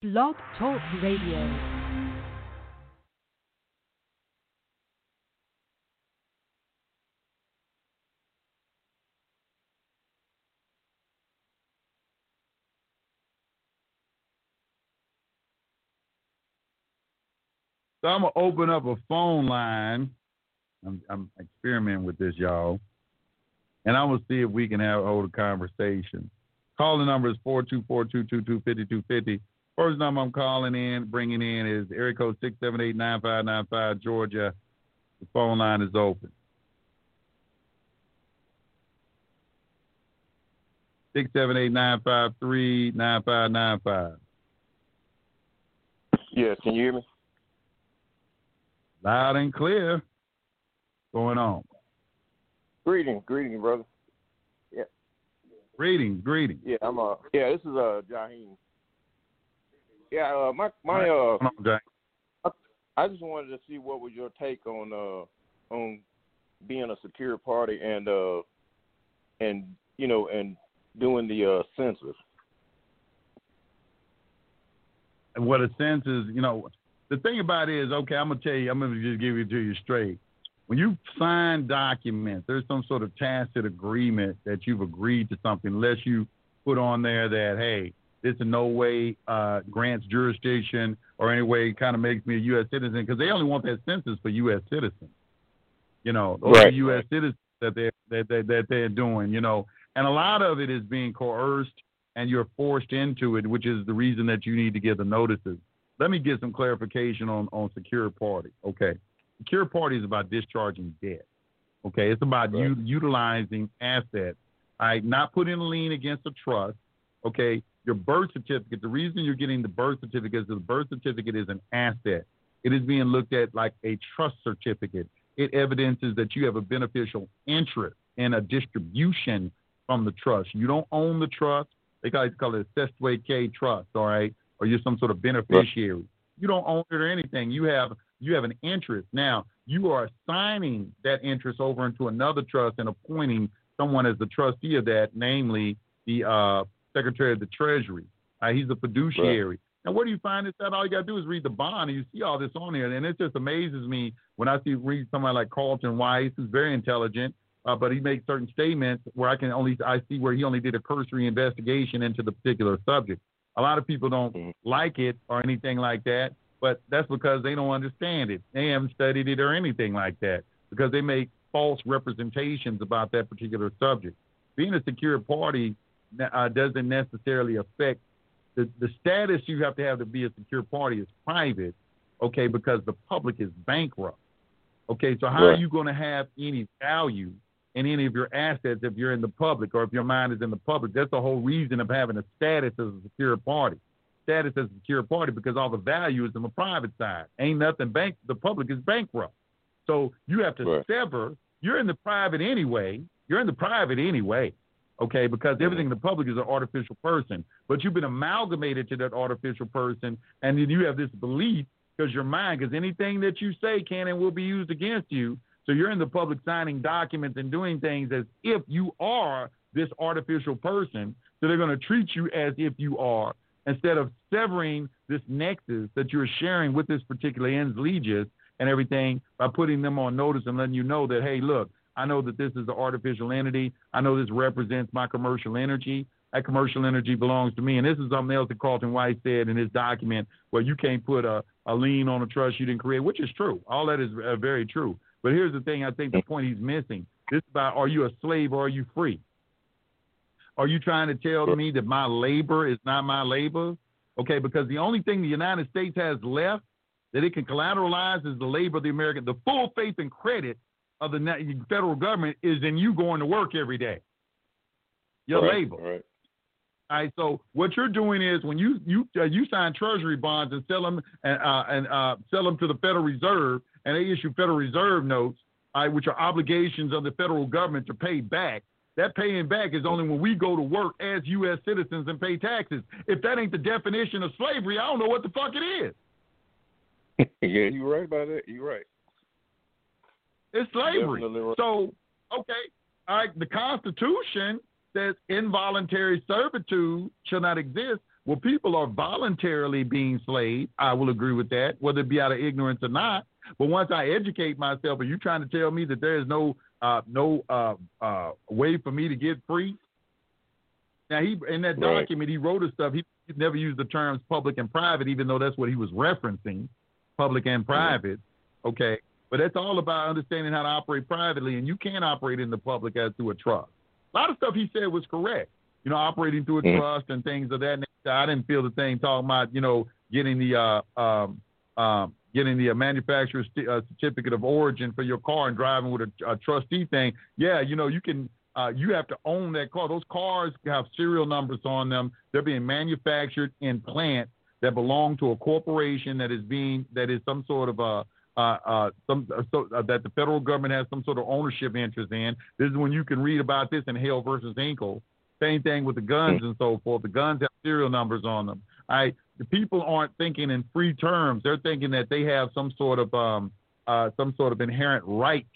Blog Talk Radio. So I'm gonna open up a phone line. I'm, I'm experimenting with this, y'all, and I'm gonna see if we can have a conversation. Calling number is four two four two two two fifty two fifty. First number I'm calling in, bringing in is area code six seven eight nine five nine five Georgia. The phone line is open. Six seven eight nine five three nine five nine five. Yes, can you hear me? Loud and clear. Going on. Greetings, greetings, brother. Yeah. Greetings, greetings. Yeah, I'm uh yeah, this is uh Jaheem. Yeah, uh my my uh Jack. I just wanted to see what was your take on uh on being a secure party and uh and you know and doing the uh census. And what a sense is, you know, the thing about it is, okay, I'm gonna tell you, I'm gonna just give it to you straight. When you sign documents, there's some sort of tacit agreement that you've agreed to something, unless you put on there that, hey, this in no way uh, grants jurisdiction or any way kind of makes me a U.S. citizen, because they only want that census for U.S. citizens. You know, those Right, U.S. citizens that they're that, that, that they're doing. You know, and a lot of it is being coerced and you're forced into it, which is the reason that you need to get the notices. Let me get some clarification on on secure party. Okay, secure party is about discharging debt. Okay, it's about Right. you utilizing assets. All right, not putting a lien against a trust. Okay, your birth certificate. The reason you're getting the birth certificate is the birth certificate is an asset. It is being looked at like a trust certificate. It evidences that you have a beneficial interest in a distribution from the trust. You don't own the trust. They it, call it a Cestui Que trust, all right? Or you're some sort of beneficiary. You don't own it or anything. You have you have an interest. Now, you are assigning that interest over into another trust and appointing someone as the trustee of that, namely the uh, Secretary of the Treasury. Uh, he's a fiduciary. And where do you find this at? All you got to do is read the bond, and you see all this on here. And it just amazes me when I see read somebody like Carlton Weiss, who's very intelligent, uh, but he makes certain statements where I can only I see where he only did a cursory investigation into the particular subject. A lot of people don't Mhm. like it or anything like that, but that's because they don't understand it. They haven't studied it or anything like that because they make false representations about that particular subject. Being a secure party uh, doesn't necessarily affect the, the status you have to have to be a secure party is private, okay, because the public is bankrupt. Okay, so how are you going to have any value in any of your assets if you're in the public or if your mind is in the public? That's the whole reason of having a status as a secure party. Status as a secure party because all the value is on the private side. Ain't nothing bank. The public is bankrupt. So you have to Right. sever. You're in the private anyway. You're in the private anyway. Okay, because mm-hmm. everything in the public is an artificial person, but you've been amalgamated to that artificial person, and then you have this belief because your mind, because anything that you say can and will be used against you. So you're in the public signing documents and doing things as if you are this artificial person. So they're going to treat you as if you are instead of severing this nexus that you're sharing with this particular ens legis and everything by putting them on notice and letting you know that, hey, look, I know that this is an artificial entity. I know this represents my commercial energy. That commercial energy belongs to me. And this is something else that Carlton White said in his document where you can't put a, a lien on a trust you didn't create, which is true. All that is uh, very true. But here's the thing I think the point he's missing. This is about are you a slave or are you free? Are you trying to tell me that my labor is not my labor? Okay, because the only thing the United States has left that it can collateralize is the labor of the American. The full faith and credit of the federal government is in you going to work every day. Your Right, labor. Right. All right. So what you're doing is when you you uh, you sign Treasury bonds and sell them and uh, and uh, sell them to the Federal Reserve, and they issue Federal Reserve notes, all right, which are obligations of the federal government to pay back. That paying back is only when we go to work as U.S. citizens and pay taxes. If that ain't the definition of slavery, I don't know what the fuck it is. yeah, you're right about that. You're right. It's slavery. Right. So, okay, all right, the Constitution says involuntary servitude shall not exist, Well, people are voluntarily being slaves. I will agree with that, whether it be out of ignorance or not. But once I educate myself, are you trying to tell me that there is no uh, no uh, uh, way for me to get free? Now he in that Right. document he wrote his stuff. He, he never used the terms public and private, even though that's what he was referencing, public and private. Okay, but that's all about understanding how to operate privately, and you can't operate in the public as through a trust. A lot of stuff he said was correct. You know, operating through a Mhm. trust and things of that nature. I didn't feel the thing talking about you know getting the uh, um, um, getting the uh, manufacturer's st- uh, certificate of origin for your car and driving with a, a trustee thing. Yeah, you know you can. Uh, you have to own that car. Those cars have serial numbers on them. They're being manufactured in plants that belong to a corporation that is being that is some sort of a uh, uh, uh, so, uh, that the federal government has some sort of ownership interest in. This is when you can read about this in Hale versus Henkel. Same thing with the guns and so forth. The guns have serial numbers on them. All right, the people aren't thinking in free terms. They're thinking that they have some sort of um, uh, some sort of inherent right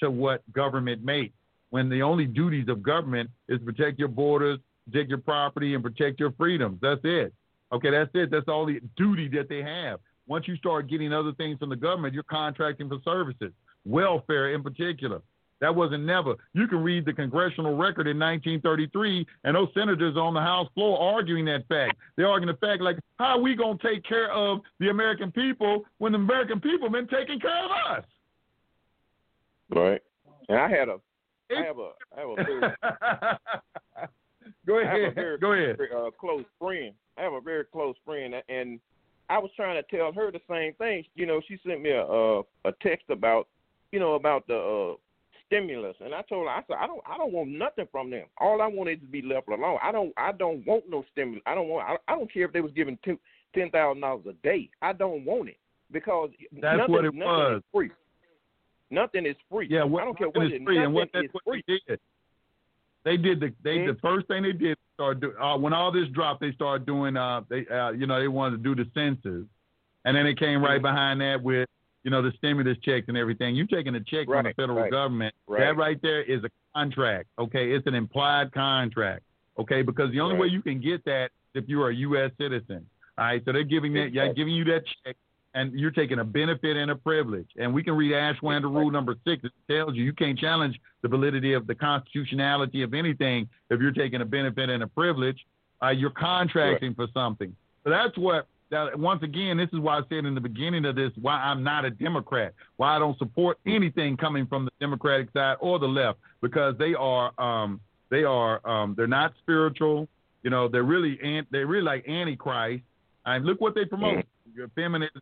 to what government makes. When the only duties of government is protect your borders, protect your property, and protect your freedoms. That's it. Okay, that's it. That's all the duty that they have. Once you start getting other things from the government, you're contracting for services, welfare in particular. That wasn't never. You can read the congressional record in 1933, and those senators on the House floor arguing that fact. They're arguing the fact like, how are we going to take care of the American people when the American people have been taking care of us? Right. And I had a, I have a, I have a very, Go I have a ahead. very Go ahead. uh, close friend. I have a very close friend, and I was trying to tell her the same thing. You know, she sent me a a, a text about, you know, about the uh, stimulus, and I told her, I said, I don't, I don't want nothing from them. All I want is to be left alone. I don't, I don't want no stimulus. I don't want. I, I don't care if they was giving two, ten thousand dollars a day. I don't want it because That's nothing, what it nothing was. is free. Nothing is free. Yeah, what, I don't care what it is. free, and what that's is what free. did. They did the they the first thing they did start do, uh, when all this dropped. They started doing uh they uh you know they wanted to do the census, and then they came right behind that with you know the stimulus checks and everything. you're taking a check from the federal right, government. right. That right there is a contract. Okay, it's an implied contract. Okay, because the only way you can get that is if you are a U.S. citizen. All right, so they're giving that, yeah, giving you that check, and you're taking a benefit and a privilege. And we can read Ashwander Rule Number Six. It tells you you can't challenge the validity of the constitutionality of anything if you're taking a benefit and a privilege. Uh, you're contracting for something. So that's what. That, once again, this is why I said in the beginning of this why I'm not a Democrat, why I don't support anything coming from the Democratic side or the left, because they are um, they are um, they're not spiritual. You know, they're really an, they're really like antichrist. And look what they promote: Your feminism,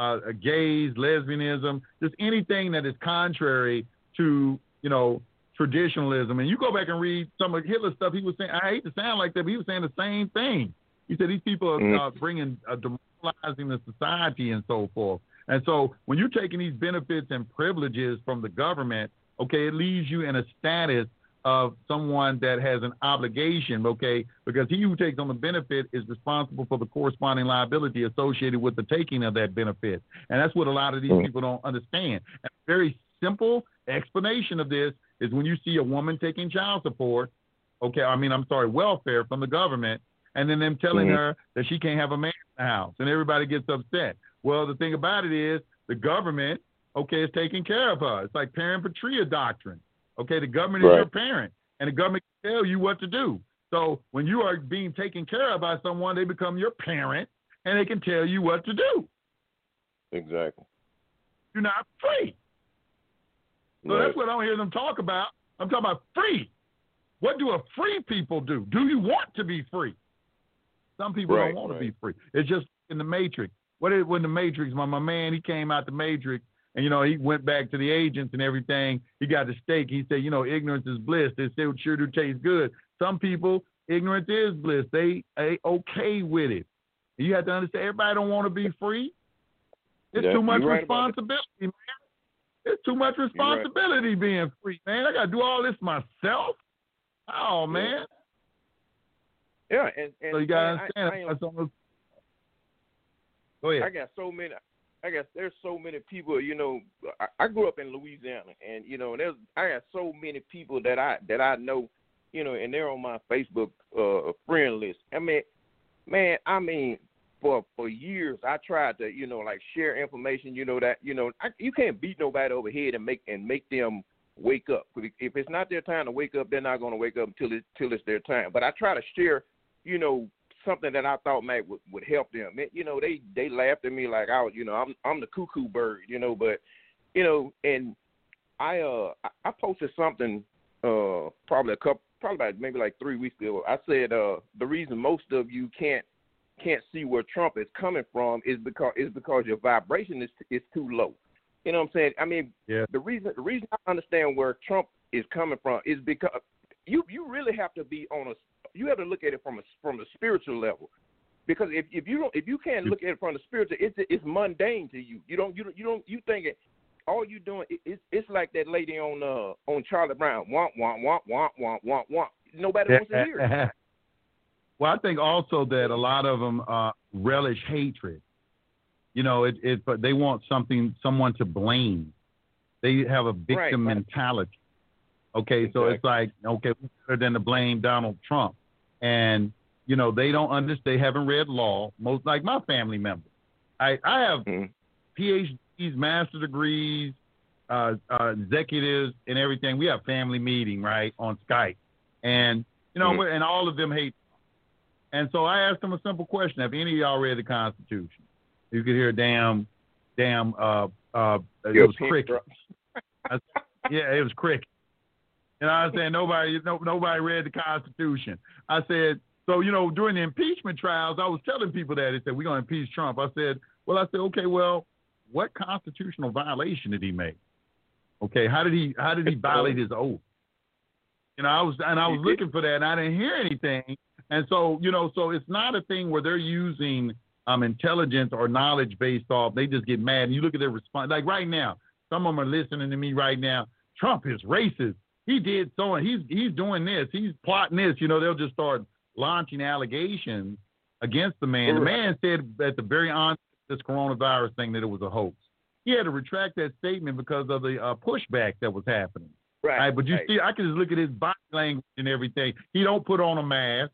uh, gays, lesbianism, just anything that is contrary to you know traditionalism. And you go back and read some of Hitler's stuff. He was saying, I hate to sound like that, but he was saying the same thing. He said these people are uh, bringing uh, demoralizing the society and so forth. And so when you're taking these benefits and privileges from the government, okay, it leaves you in a status of someone that has an obligation, okay, because he who takes on the benefit is responsible for the corresponding liability associated with the taking of that benefit. And that's what a lot of these Mhm. people don't understand. A very simple explanation of this is when you see a woman taking child support, okay, I mean, I'm sorry, welfare from the government, and then them telling Mhm. her that she can't have a man in the house, and everybody gets upset. Well, the thing about it is the government, okay, is taking care of her. It's like parens patriae doctrine. Okay, the government is your parent, and the government can tell you what to do. So when you are being taken care of by someone, they become your parent, and they can tell you what to do. Exactly. You're not free. So Right. that's what I don't hear them talk about. I'm talking about free. What do a free people do? Do you want to be free? Some people Right, don't want right. to be free. It's just in the Matrix. What is when the Matrix? My my man, he came out the Matrix, and you know he went back to the agents and everything. He got the steak. He said, you know, ignorance is bliss. They say sure do taste good. Some people, ignorance is bliss. They they okay with it. You have to understand. Everybody don't want to be free. It's Yeah, too much right about it. responsibility, man. It's too much responsibility being free, man. I gotta do all this myself. Oh man. Yeah, and, and So you gotta understand. I, I, am- that's Go ahead. I got so many. I guess there's so many people. You know, I, I grew up in Louisiana, and you know, there's I got so many people that I that I know. You know, and they're on my Facebook uh, friend list. I mean, man, I mean, for for years I tried to, you know, like share information, you know that, you know, I, you can't beat nobody over head and make and make them wake up. If it's not their time to wake up, they're not going to wake up until it till it's their time. But I try to share, you know, something that I thought might would, would help them. You know, they they laughed at me like I was, you know, I'm I'm the cuckoo bird, you know, but you know, and I uh I posted something uh probably a couple probably about maybe like three weeks ago. I said uh the reason most of you can't can't see where Trump is coming from is because is because your vibration is is too low. You know what I'm saying? I mean, yeah. the reason the reason I understand where Trump is coming from is because you you really have to be on a you have to look at it from a from a spiritual level. Because if, if you don't if you can't look at it from the spiritual, it's it's mundane to you. You don't you don't you don't you think it all you doing it, it's it's like that lady on uh on Charlie Brown. Want want want want want want want. Nobody wants to hear it. well, I think also that a lot of them uh, relish hatred. You know, it, it but they want something someone to blame. They have a victim right, right. mentality. Okay, so it's like okay, better than to blame Donald Trump, and you know they don't understand. They haven't read law. Most like my family members. I I have mm-hmm. PhDs, master degrees, uh, uh, executives, and everything. We have family meeting right on Skype, and you know, mm-hmm. and all of them hate. And so I asked them a simple question: Have any of y'all read the Constitution? You could hear damn, damn. Uh, uh, it was cricket. yeah, it was cricket. You know what I'm saying? Nobody, no, nobody read the Constitution. I said, so, you know, during the impeachment trials, I was telling people that. They said, we're going to impeach Trump. I said, well, I said, okay, well, what constitutional violation did he make? Okay, how did he how did he violate his oath? You know, I was and I was looking for that and I didn't hear anything. And so, you know, so it's not a thing where they're using um intelligence or knowledge based off. They just get mad. And you look at their response like right now, some of them are listening to me right now. Trump is racist he did so and he's he's doing this, he's plotting this. You know, they'll just start launching allegations against the man. The man said at the very onset of this coronavirus thing that it was a hoax. He had to retract that statement because of the uh, pushback that was happening. Right. right but you right. see, I can just look at his body language and everything. He don't put on a mask.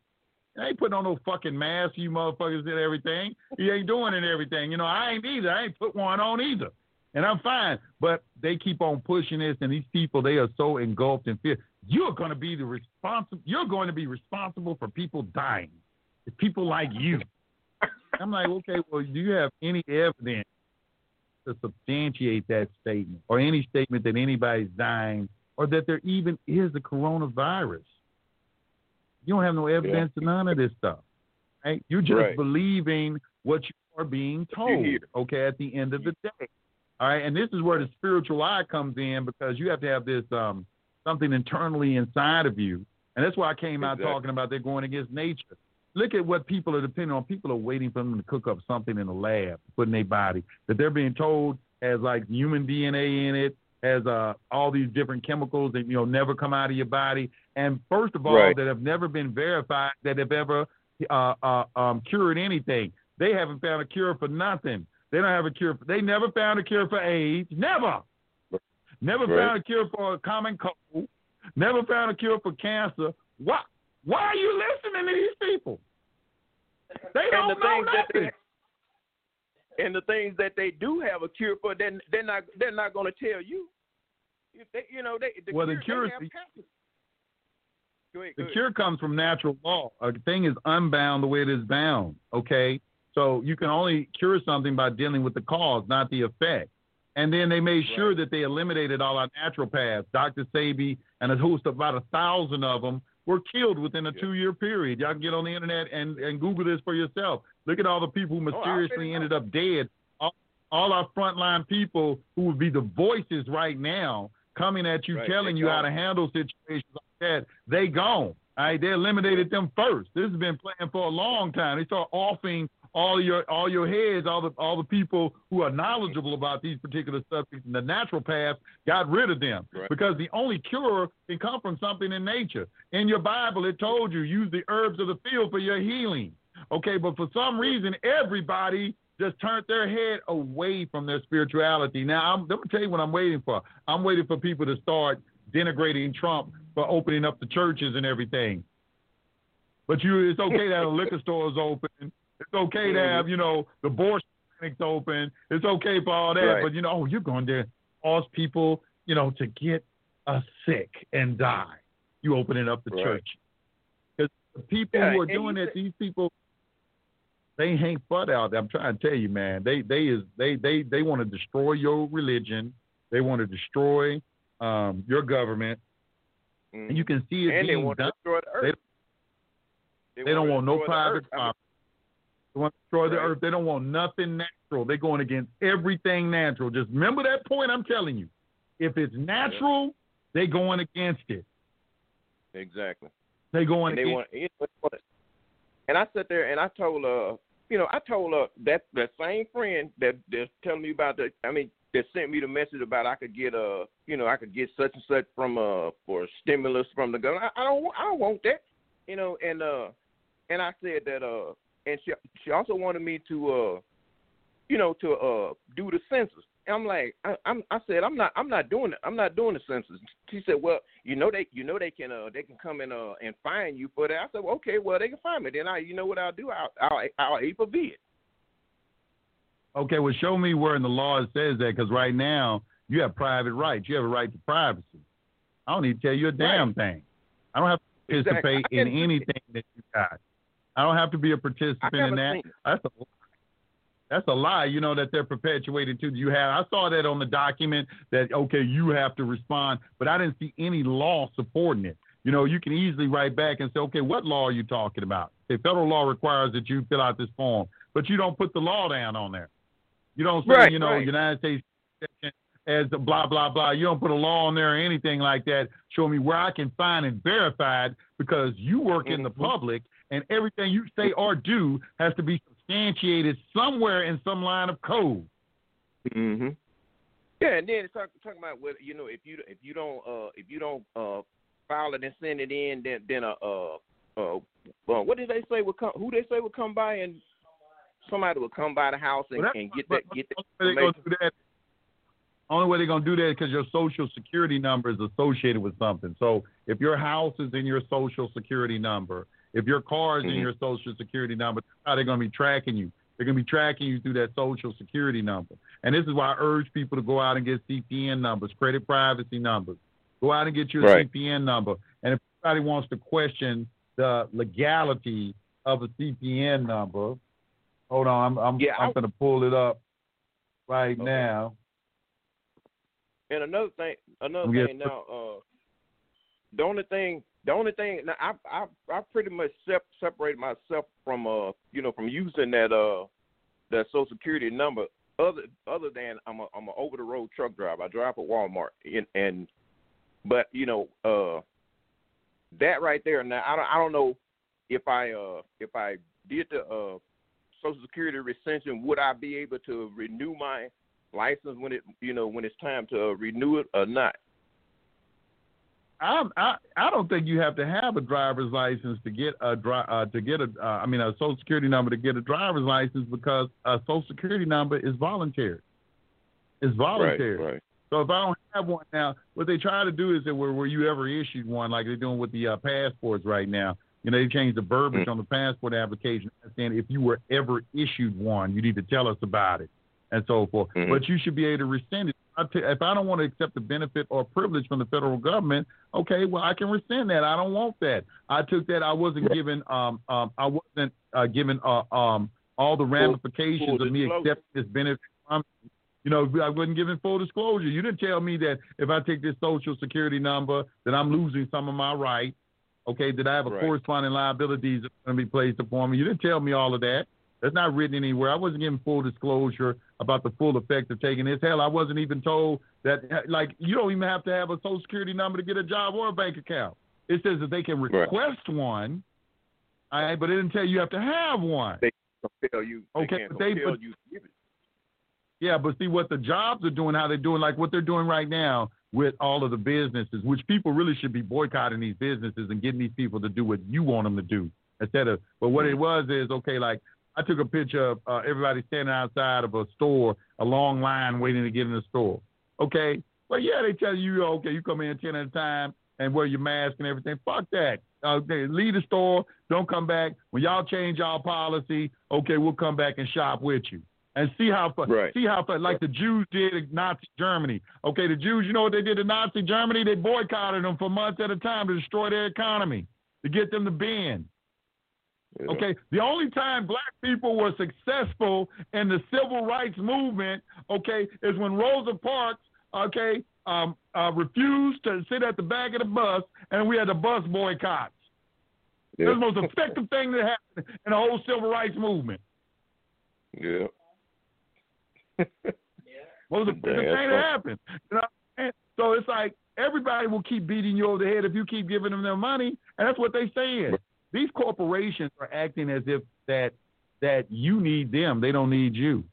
He ain't putting on no fucking mask, you motherfuckers and everything. He ain't doing it and everything. You know, I ain't either. I ain't put one on either and I'm fine. But they keep on pushing this, and these people they are so engulfed in fear. You're going to be the responsible. You're going to be responsible for people dying. It's people like you. I'm like, okay, well, do you have any evidence to substantiate that statement, or any statement that anybody's dying, or that there even is a coronavirus? You don't have no evidence yeah. of none of this stuff. Right? You're just right. believing what you are being told. Okay, at the end of the day. All right, and this is where the spiritual eye comes in because you have to have this um, something internally inside of you, and that's why I came exactly. out talking about they're going against nature. Look at what people are depending on. People are waiting for them to cook up something in the lab, put in their body that they're being told has like human DNA in it, has uh, all these different chemicals that you know never come out of your body, and first of all, right. that have never been verified that have ever uh, uh, um, cured anything. They haven't found a cure for nothing. They don't have a cure. For, they never found a cure for AIDS. Never. Never right. found a cure for a common cold. Never found a cure for cancer. Why? Why are you listening to these people? They don't the know things nothing. That they, and the things that they do have a cure for, then they're not they're not going to tell you. They, you know, they the well, cure, the cure, they go ahead, go the cure comes from natural law. A thing is unbound the way it is bound. Okay, so you can only cure something by dealing with the cause, not the effect. And then they made sure right. that they eliminated all our naturopaths. Dr. Sebi and a host of about a thousand of them were killed within a two year period. Y'all can get on the internet and, and Google this for yourself. Look at all the people who Oh, mysteriously ended up dead. All, all our frontline people who would be the voices right now coming at you, Right, telling they you how to handle situations like that, they gone. All right, they eliminated them first. This has been playing for a long time. They start offing all your all your heads, all the all the people who are knowledgeable about these particular subjects, and the naturopaths got rid of them Right. because the only cure can come from something in nature. In your Bible, it told you use the herbs of the field for your healing. Okay, but for some reason, everybody just turned their head away from their spirituality. Now, I'm, let me tell you what I'm waiting for. I'm waiting for people to start denigrating Trump for opening up the churches and everything. But you, it's okay that a liquor store is open. It's okay to have, you know, the clinics open. It's okay for all that. Right. But you know, oh, you're going to cause people, you know, to get uh, sick and die. You opening up the Right. church. Because the people Yeah, who are doing it, these people, they ain't butt out there. I'm trying to tell you, man. They they is they they they want to destroy your religion. They want to destroy um, your government, Mhm. and you can see it and they being want to done. destroy the earth. They don't wanna want no private earth. I mean, property. They want to destroy the Right. earth. They don't want nothing natural. They're going against everything natural. Just remember that point I'm telling you. If it's natural, they're going against it. Exactly. They going and they against want, want- and I sat there and I told uh you know I told uh that that same friend that that's telling me about the I mean that sent me the message about I could get uh you know I could get such and such from uh for a stimulus from the government I, I don't I don't want that you know and uh and I said that uh and she she also wanted me to uh you know to uh do the census. And I'm like I, I'm I said I'm not I'm not doing it. I'm not doing the census. She said well you know they you know they can uh they can come and uh and fine you for that. I said well, okay well they can fine me. Then I you know what I'll do? I'll I'll I'll A4V it. Okay, well, show me where in the law it says that, because right now you have private rights. You have a right to privacy. I don't need to tell you a damn thing. I don't have to participate I in anything that you got. I don't have to be a participant in that. seen. That's a that's a lie. You know that they're perpetuating too. You have. I saw that on the document that okay, you have to respond, but I didn't see any law supporting it. You know, you can easily write back and say, okay, what law are you talking about? The federal law requires that you fill out this form, but you don't put the law down on there. You don't say, Right, you know, right. United States as the blah blah blah. You don't put a law on there or anything like that. Show me where I can find and verify it because you work in the Mhm. public and everything you say or do has to be substantiated somewhere in some line of code. Mm-hmm. Yeah, and then it's talk, talking about whether you know if you if you don't uh if you don't uh file it and send it in, then then a uh uh, uh what did they say would come? Who they say would come by and somebody would come by the house and, Well, and get that get that Only way they're gonna do that. Only way they're gonna do that because your social security number is associated with something. So if your house is in your social security number, if your car is in Mhm. your social security number, that's how they're gonna be tracking you. They're gonna be tracking you through that social security number. And this is why I urge people to go out and get CPN numbers, credit privacy numbers. Go out and get your Right. CPN number. And if anybody wants to question the legality of a CPN number, hold on, I'm I'm, Yeah, I'm I- gonna pull it up right Okay. now. And another thing, another thing now, uh, the only thing, the only thing, I I I pretty much sep- separated myself from uh you know from using that uh that social security number. Other other than I'm a I'm a over the road truck driver. I drive for Walmart and and but you know uh that right there. Now I don't I don't know if I uh if I did the uh social security rescission, would I be able to renew my license when it you know when it's time to uh, renew it or not. I'm, I I don't think you have to have a driver's license to get a dri- uh, to get a uh, I mean a social security number to get a driver's license because a social security number is voluntary. It's voluntary. Right, right. So if I don't have one now, what they try to do is that were, were you ever issued one, like they're doing with the uh, passports right now. You know, they changed the verbiage Mm. on the passport application, saying if you were ever issued one, you need to tell us about it, and so forth. Mhm. But you should be able to rescind it. I t- if I don't want to accept the benefit or privilege from the federal government, okay, well I can rescind that. I don't want that. I took that. I wasn't given. Um, um, I wasn't uh, given. Uh, um, all the ramifications full of me accepting this benefit from you know, I wasn't given full disclosure. You didn't tell me that if I take this social security number, that I'm losing some of my rights. Okay, that I have a Right. corresponding liabilities that are going to be placed upon me. You didn't tell me all of that. That's not written anywhere. I wasn't given full disclosure about the full effect of taking this. Hell, I wasn't even told that, like, you don't even have to have a social security number to get a job or a bank account. It says that they can Right. request one, all right, but it didn't tell you you have to have one. They compel you. They Okay, can't but they- compel but- you to give it. Yeah, but see what the jobs are doing, how they're doing, like what they're doing right now with all of the businesses, which people really should be boycotting these businesses and getting these people to do what you want them to do instead of. But what it mm-hmm. was is okay, like I took a picture of uh, everybody standing outside of a store, a long line waiting to get in the store. Okay, well yeah, they tell you okay, you come in ten at a time. and wear your mask and everything. Fuck that. Okay, leave the store. Don't come back. When y'all change y'all policy, okay, we'll come back and shop with you and see how right. see how like the Jews did in Nazi Germany. Okay, the Jews, you know what they did in Nazi Germany? They boycotted them for months at a time to destroy their economy to get them to bend. Yeah. Okay, the only time black people were successful in the civil rights movement, okay, is when Rosa Parks, okay, um, uh, refused to sit at the back of the bus, and we had the bus boycotts. Yeah. It was the most effective thing that happened in the whole civil rights movement. Yeah. Yeah. What was the, the thing that happened? You know? So it's like everybody will keep beating you over the head if you keep giving them their money, and that's what they're saying. These corporations are acting as if that that you need them, they don't need you.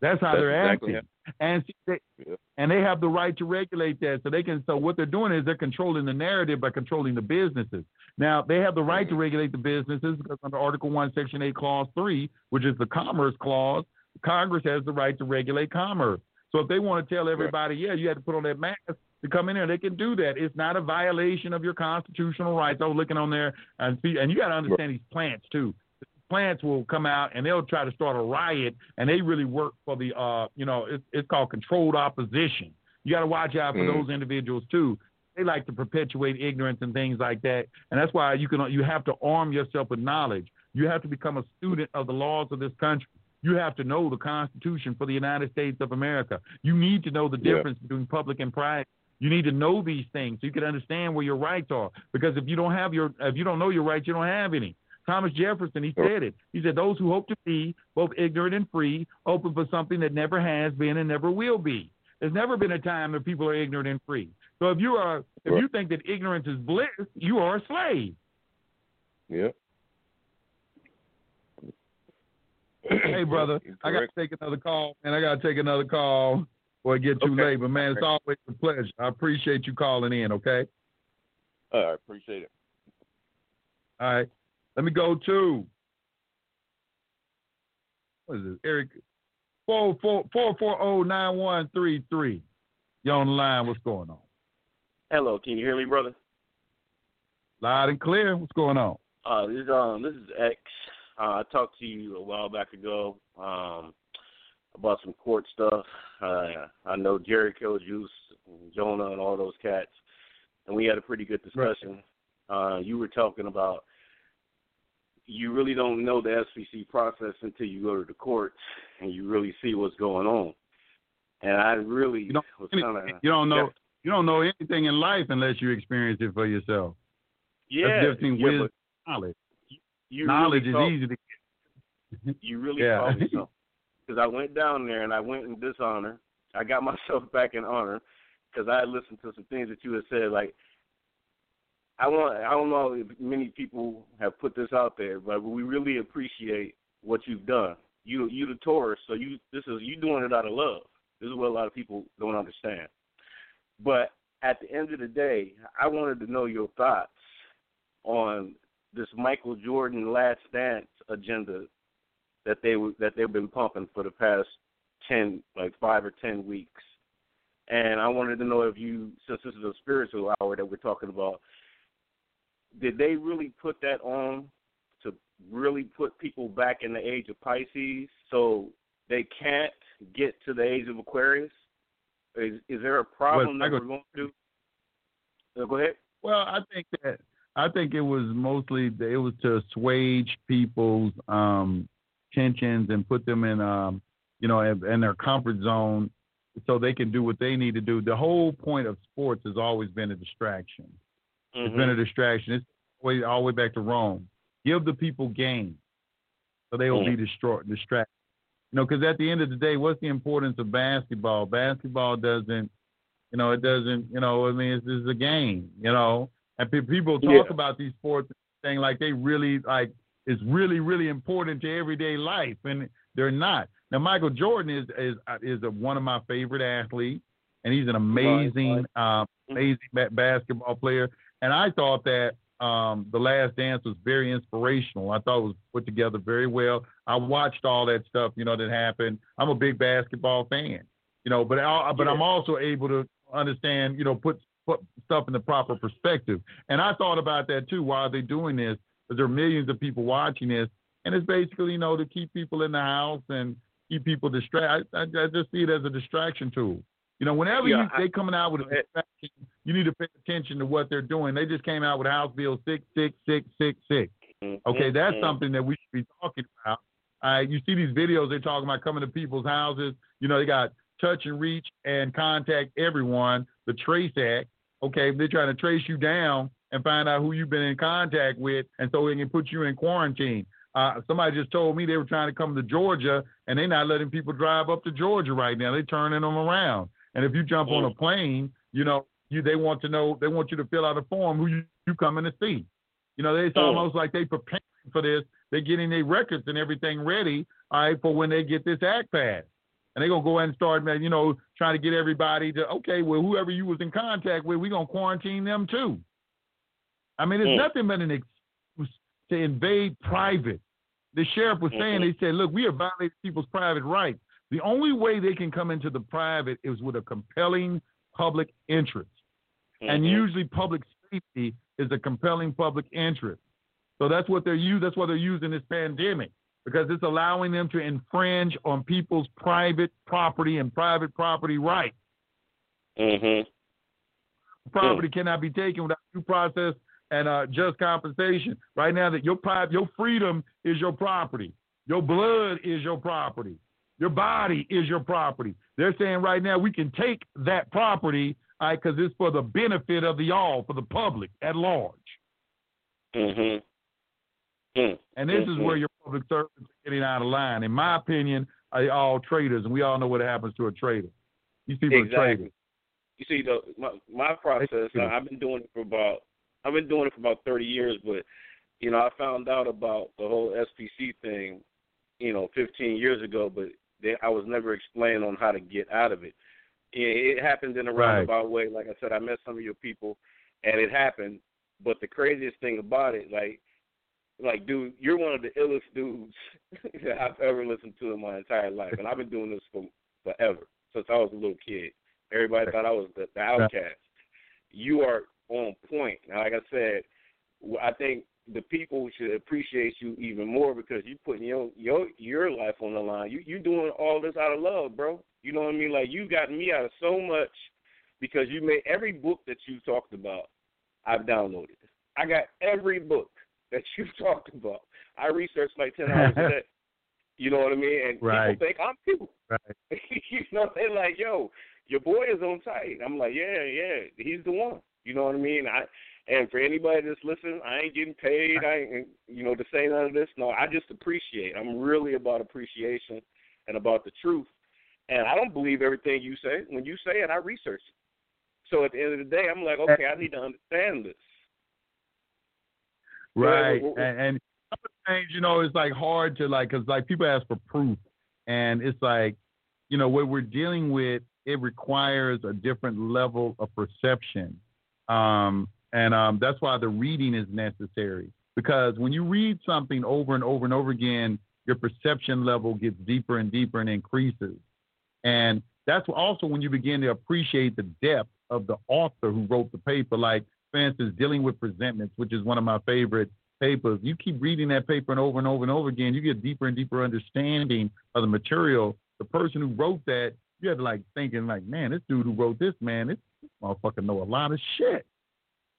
That's how that's they're exactly acting, and they, yeah. and they have the right to regulate that. So they can. So what they're doing is they're controlling the narrative by controlling the businesses. Now they have the right to regulate the businesses because under Article One, Section Eight, Clause Three, which is the Commerce Clause, Congress has the right to regulate commerce. So if they want to tell everybody, yeah, you had to put on that mask to come in here, they can do that. It's not a violation of your constitutional rights. I was looking on there and see, and you got to understand these plants too. Plants will come out and they'll try to start a riot, and they really work for the, uh, you know, it's, it's called controlled opposition. You got to watch out for mm. those individuals too. They like to perpetuate ignorance and things like that, and that's why you can you have to arm yourself with knowledge. You have to become a student of the laws of this country. You have to know the Constitution for the United States of America. You need to know the difference yeah. between public and private. You need to know these things so you can understand where your rights are. Because if you don't have your, if you don't know your rights, you don't have any. Thomas Jefferson, he said it. He said, "Those who hope to be both ignorant and free, open for something that never has been and never will be." There's never been a time that people are ignorant and free. So if you are, if you think that ignorance is bliss, you are a slave. Yeah. hey, brother, I got to take another call, and I got to take another call before it get too okay. late. But man, it's always a pleasure. I appreciate you calling in. Okay. I appreciate it. All right, let me go to what is it, Eric? Four four four four zero oh nine one three three. You on the line? What's going on? Hello, can you hear me, brother? Loud and clear. What's going on? Uh, this is um, this is X. Uh, I talked to you a while back ago um, about some court stuff. Uh, I know Jerry Juice, Jonah, and all those cats, and we had a pretty good discussion. Right. Uh, you were talking about you really don't know the SPC process until you go to the courts and you really see what's going on. And I really you don't, was kind of you don't know you don't know anything in life unless you experience it for yourself. Yeah, That's yeah, wisdom, knowledge you knowledge really is easy to get. You really yeah. taught me something because I went down there and I went in dishonor. I got myself back in honor because I listened to some things that you had said. Like I want, I don't know if many people have put this out there, but we really appreciate what you've done. You, you the Taurus, so you this is you doing it out of love. This is what a lot of people don't understand. But at the end of the day, I wanted to know your thoughts on this Michael Jordan Last Dance agenda that they that they've been pumping for the past ten, like five or ten weeks. And I wanted to know if you, since this is a spiritual hour that we're talking about, did they really put that on to really put people back in the age of Pisces so they can't get to the age of Aquarius? Is, is there a problem well, that we're going to do? go ahead. Well, I think that I think it was mostly it was to assuage people's um, tensions and put them in um, you know in, in their comfort zone so they can do what they need to do. The whole point of sports has always been a distraction. Mm-hmm. It's been a distraction. It's way all the way back to Rome. Give the people game, so they will mm-hmm. be destroyed, distracted. You know, because at the end of the day, what's the importance of basketball? Basketball doesn't, you know, it doesn't. You know, I mean, it's, it's a game. You know, and people talk yeah. about these sports thing like they really like it's really really important to everyday life, and they're not. Now Michael Jordan is is is a, one of my favorite athletes, and he's an amazing um, amazing basketball player. And I thought that um, the Last Dance was very inspirational. I thought it was put together very well. I watched all that stuff, you know, that happened. I'm a big basketball fan, you know, but I, but I'm also able to understand, you know, put put stuff in the proper perspective. And I thought about that too. Why are they doing this? Because there are millions of people watching this, and it's basically you know to keep people in the house and keep people distracted. I, I, just see it as a distraction tool. You know, whenever yeah, you, I, they coming out with a distraction, you need to pay attention to what they're doing. They just came out with House Bill six six six six six. Mm-hmm. Okay, that's something that we should be talking about. Uh, you see these videos they're talking about coming to people's houses. You know, they got touch and reach and contact everyone. The Trace Act. Okay, they're trying to trace you down and find out who you've been in contact with, and so they can put you in quarantine. Uh, somebody just told me they were trying to come to Georgia, and they're not letting people drive up to Georgia right now. They're turning them around. And if you jump on a Mm. plane, you know, you they want to know, they want you to fill out a form who you, you coming to see. You know, it's Mm. almost like they preparing for this. They're getting their records and everything ready, all right, for when they get this act passed. And they're gonna go ahead and start, man, you know, trying to get everybody to okay, well, whoever you was in contact with, we're gonna quarantine them too. I mean, it's Mm. nothing but an excuse to invade private. The sheriff was saying, Mhm. they said, look, we are violating people's private rights. The only way they can come into the private is with a compelling public interest. And Mhm. usually public safety is a compelling public interest. So that's what they're using. That's why they're using this pandemic because it's allowing them to infringe on people's private property and private property rights. Mhm. Property cannot be taken without due process and uh, just compensation. Right now, that your private, your freedom is your property. Your blood is your property. Your body is your property. They're saying right now we can take that property because it's for the benefit of the all, for the public at large. Mhm. Mm. And this is Mhm. where your public servants are getting out of line. In my opinion, are all traitors, and we all know what happens to a traitor. These people are Exactly. traitors. You see, the my, my process, I've been doing it for about. I've been doing it for about thirty years, but you know, I found out about the whole SPC thing, you know, fifteen years ago. But they, I was never explained on how to get out of it. It, it happened in a Right. roundabout way. Like I said, I met some of your people, and it happened. But the craziest thing about it, like, like, dude, you're one of the illest dudes that I've ever listened to in my entire life, and I've been doing this for forever since I was a little kid. Everybody thought I was the, the outcast. You are on point. Now, like I said, I think the people should appreciate you even more because you putting your your your life on the line. You you doing all this out of love, bro. You know what I mean? Like you got me out of so much because you made every book that you talked about. I've downloaded. I got every book that you talked about. I researched like ten hours a day. You know what I mean? And Right. people think I'm people. Right. you know, they're like, yo, your boy is on site. I'm like, yeah, yeah, he's the one. You know what I mean? I and for anybody that's listening, I ain't getting paid. I ain't, you know, to say none of this. No, I just appreciate. I'm really about appreciation and about the truth. And I don't believe everything you say. When you say it, I research it. So at the end of the day, I'm like, okay, I need to understand this. Right. And, and some of the things, you know, it's like hard to like, cause like people ask for proof, and it's like, you know, what we're dealing with, it requires a different level of perception, um, and um, that's why the reading is necessary. Because when you read something over and over and over again, your perception level gets deeper and deeper and increases. And that's also when you begin to appreciate the depth of the author who wrote the paper. Like, for instance, dealing with presentments, which is one of my favorite papers. You keep reading that paper and over and over and over again, you get deeper and deeper understanding of the material. The person who wrote that, you have to like thinking like, man, this dude who wrote this, man, this motherfucker know a lot of shit.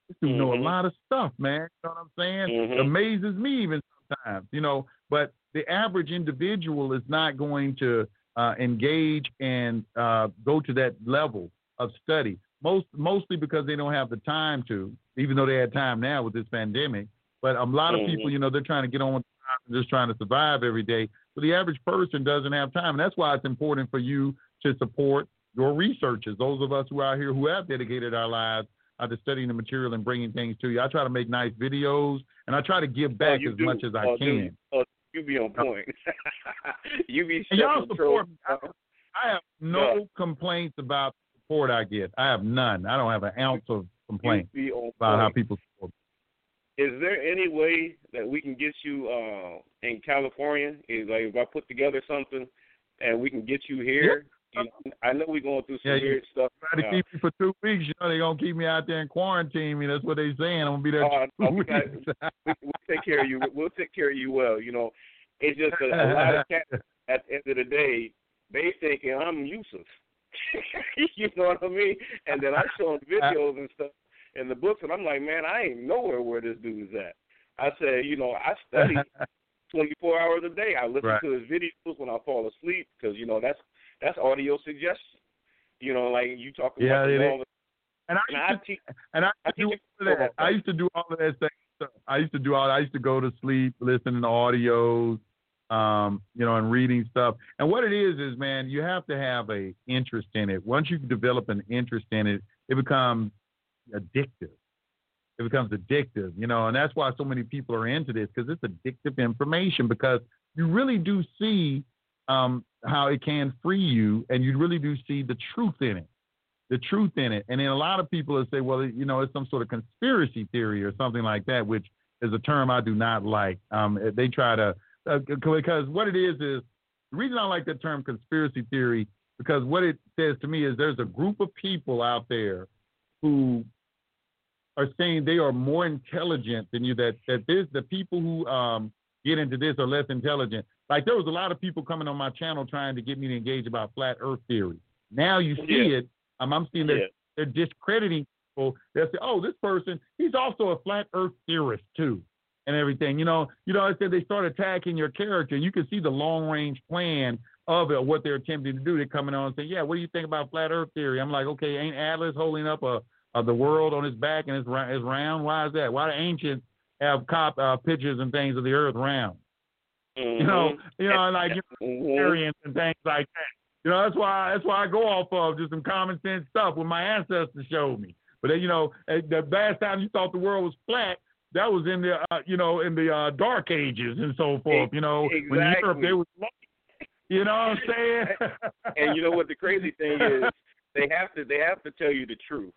This dude know a Mhm. lot of stuff, man. You know what I'm saying? Mhm. It amazes me even sometimes, you know. But the average individual is not going to uh, engage and uh, go to that level of study. Most mostly because they don't have the time to, even though they had time now with this pandemic. But a lot of Mhm. people, you know, they're trying to get on with just trying to survive every day. So the average person doesn't have time, and that's why it's important for you to support your researchers. Those of us who are out here who have dedicated our lives uh, to studying the material and bringing things to you. I try to make nice videos, and I try to give back oh, as do. much as I oh, can. you? Oh, you be on point. you be And y'all support me. I, I have no complaints about the support I get. I have none. I don't have an ounce of complaint You be on about how people support me. Is there any way that we can get you uh, in California? Is like if I put together something and we can get you here You know, I know we're going through some Yeah, weird stuff. Try to now. keep me for two weeks. You know they're gonna keep me out there in quarantine me. That's what they're saying. I'm gonna be there oh, two no, we weeks. got- we, we'll take care of you. We'll take care of you well. You know, it's just a, a lot of cats at the end of the day, they thinking I'm useless. you know what I mean? And then I show them videos and stuff in the books, and I'm like, man, I ain't nowhere where this dude is at. I said, you know, I study 24 hours a day. I listen Right. to his videos when I fall asleep because you know that's that's audio suggestion. You know, like you talking Yeah, about it all the and I and used I to, teach. and I I used to do all of that. I used to do all of that stuff. I used to do all. I used to go to sleep, listening to audios, um, you know, and reading stuff. And what it is is, man, you have to have a interest in it. Once you develop an interest in it, it becomes addictive. It becomes addictive, you know, and that's why so many people are into this because it's addictive information because you really do see um, how it can free you, and you really do see the truth in it the truth in it. And then a lot of people will say, well, you know, it's some sort of conspiracy theory or something like that, which is a term I do not like. Um, they try to, uh, because what it is is the reason I like that term conspiracy theory, because what it says to me is there's a group of people out there who are saying they are more intelligent than you, that, that there's the people who um, get into this are less intelligent. Like there was a lot of people coming on my channel trying to get me to engage about flat earth theory. Now you see Yeah. it um, I'm seeing that Yeah. they're discrediting people. They'll say, "Oh, this person, he's also a flat Earth theorist too," and everything. You know, you know. I said they start attacking your character. You can see the long range plan of it, what they're attempting to do. They're coming on and saying, "Yeah, what do you think about flat Earth theory?" I'm like, "Okay, ain't Atlas holding up a, a the world on his back and it's, it's round? Why is that? Why do ancients have cop uh, pictures and things of the Earth round? Mhm. You know, you know, like you know, Mhm. experience and things like that. You know, that's why that's why I go off of just some common sense stuff what my ancestors showed me. But then, you know, eh, the last time you thought the world was flat, that was in the uh, you know in the uh, dark ages and so forth. You know, when Europe Exactly. they was. You know what I'm saying? and you know what the crazy thing is they have to they have to tell you the truth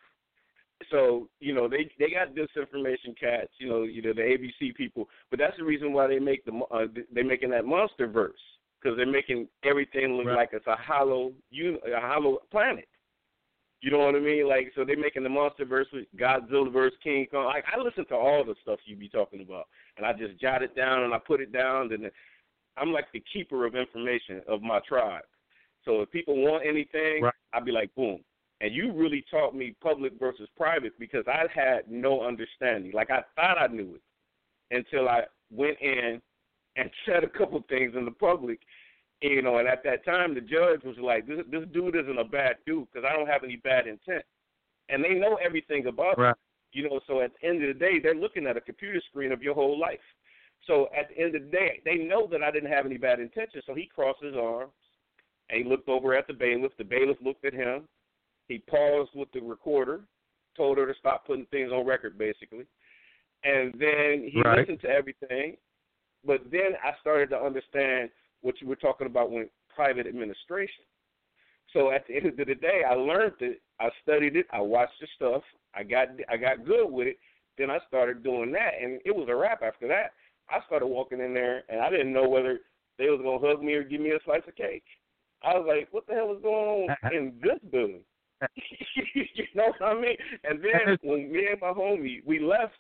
so you know they they got disinformation cats you know you know the abc people but that's the reason why they make the uh, they're making that monster verse because they're making everything look Right. like it's a hollow uni- a hollow planet you know what I mean? Like, so they're making the monster verse with Godzilla verse King Kong. Like, I listen to all the stuff you be talking about, and I just jot it down and I put it down. And I'm like the keeper of information of my tribe. So if people want anything, Right. I'd be like, boom. And you really taught me public versus private because I had no understanding. Like I thought I knew it until I went in and said a couple things in the public. You know, and at that time the judge was like, "This this dude isn't a bad dude because I don't have any bad intent," and they know everything about Right. you. You know, so at the end of the day, they're looking at a computer screen of your whole life. So at the end of the day, they know that I didn't have any bad intentions. So he crossed his arms and he looked over at the bailiff. The bailiff looked at him. He paused with the recorder, told her to stop putting things on record, basically. And then he Right. listened to everything. But then I started to understand what you were talking about when private administration. So at the end of the day, I learned it. I studied it. I watched the stuff. I got I got good with it. Then I started doing that, and it was a wrap after that. I started walking in there, and I didn't know whether they was gonna hug me or give me a slice of cake. I was like, "What the hell is going on in this building?" you know what I mean? And then when me and my homie we left,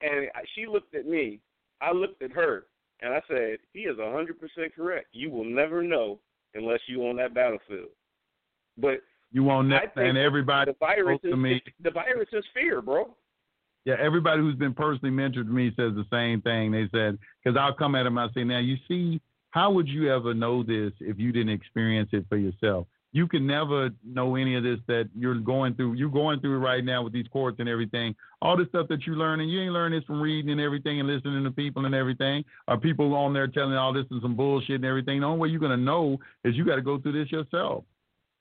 and she looked at me, I looked at her, and I said, "He is a hundred percent correct. You will never know unless you on that battlefield." But You won't I know, and everybody the virus to me. is the virus is fear, bro. Yeah, everybody who's been personally mentored to me says the same thing. They said, because I'll come at them, I say, now you see, how would you ever know this if you didn't experience it for yourself? You can never know any of this that you're going through. You're going through it right now with these courts and everything. All the stuff that you learn, and you ain't learning this from reading and everything and listening to people and everything. Are people on there telling all this is some bullshit and everything. The only way you're going to know is you got to go through this yourself.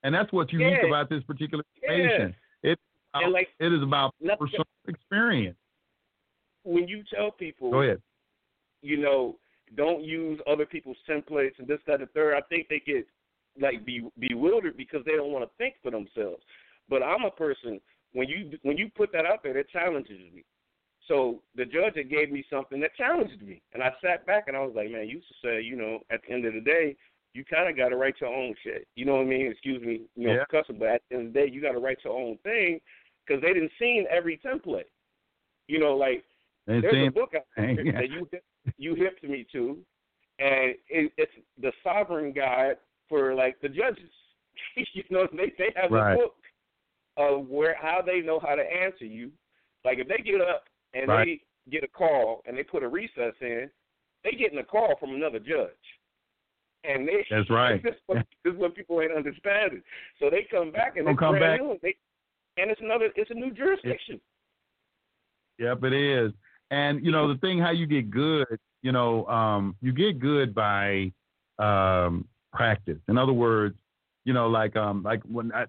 And that's what's unique Yeah. about this particular information. It, And like it is about personal experience. when you tell people, Go ahead. you know, don't use other people's templates and this, that, and third. I think they get like be bewildered because they don't want to think for themselves. But I'm a person when you when you put that out there, that challenges me. So the judge had gave me something that challenged me, and I sat back and I was like, man, you used to say, you know, at the end of the day, you kind of got to write your own shit. You know what I mean? Excuse me, you know, Yeah. cussing, but at the end of the day, you got to write your own thing because they didn't seen every template. You know, like And there's a book out there that you you hipped me to, and it, it's the Sovereign Guide for like the judges. you know, they they have Right. a book of where how they know how to answer you. Like if they get up and Right. they get a call and they put a recess in, they getting a call from another judge. And they That's right. this, is what, this is what people ain't understanding. So they come back and they come back. new. They, and it's another it's a new jurisdiction. Yep, it is. And you know the thing, how you get good, you know, um, you get good by um, practice. In other words, you know, like um, like when I,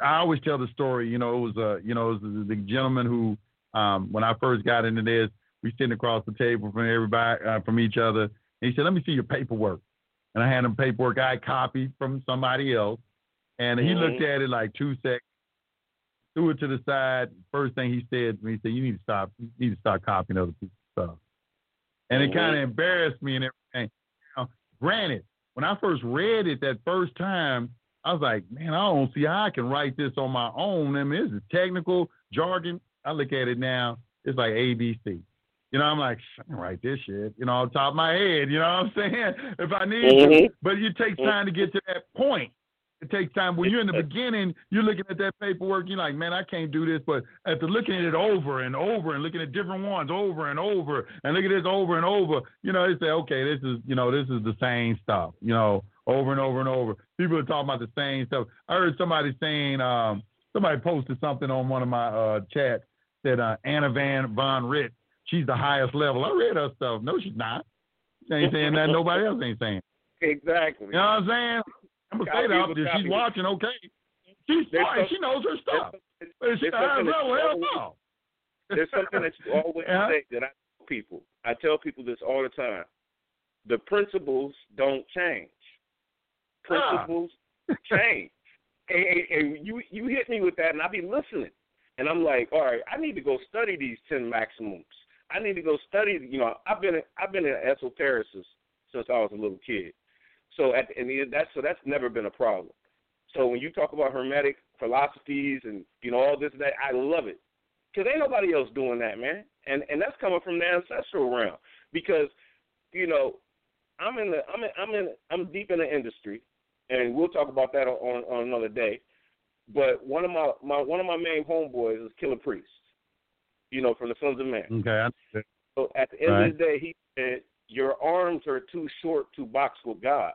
I always tell the story. You know, it was uh, you know, it was the, gentleman who, um, when I first got into this, we sitting across the table from everybody uh, from each other. And he said, "Let me see your paperwork." And I had him paperwork I copied from somebody else, and he looked at it like two seconds threw it to the side. First thing he said to me, he said, "You need to stop. You need to stop copying other people's stuff." And it Mhm. kind of embarrassed me and everything. Now, granted, when I first read it that first time, I was like, "Man, I don't see how I can write this on my own." I mean, this is technical jargon. I look at it now; it's like ABC. You know, I'm like, I can write this shit, you know, on top of my head. You know what I'm saying? If I need to. Mhm. But it takes time to get to that point. It takes time. When you're in the beginning, you're looking at that paperwork. You're like, man, I can't do this. But after looking at it over and over and looking at different ones over and over and look at this over and over, you know, they say, okay, this is, you know, this is the same stuff, you know, over and over and over. People are talking about the same stuff. I heard somebody saying, um, somebody posted something on one of my uh, chats that uh, Anna Van Von Reitz, she's the highest level. I read her stuff. No, she's not. She ain't saying that. Nobody else ain't saying. Exactly. You know what I'm saying? I'm gonna say that was if copy. she's watching. Okay, she's There's smart. some- She knows her stuff. There's, But she there's the highest something that level, you hell always- no. there's something that you always Yeah. say that I tell people. I tell people this all the time. The principles don't change. Ah. Principles change. And, and, and you you hit me with that, and I be listening, and I'm like, all right, I need to go study these ten maximums. I need to go study. You know, I've been I've been an esotericist since I was a little kid. So at and that's so that's never been a problem. So when you talk about hermetic philosophies and you know all this and that, I love it because ain't nobody else doing that, man. And and that's coming from the ancestral realm because you know I'm in the I'm in I'm in I'm deep in the industry, and we'll talk about that on on another day. But one of my my one of my main homeboys is Killah Priest, you know, from the Sunz of Man. Okay, So at the end Right. of the day, he said, Your arms are too short to box with God.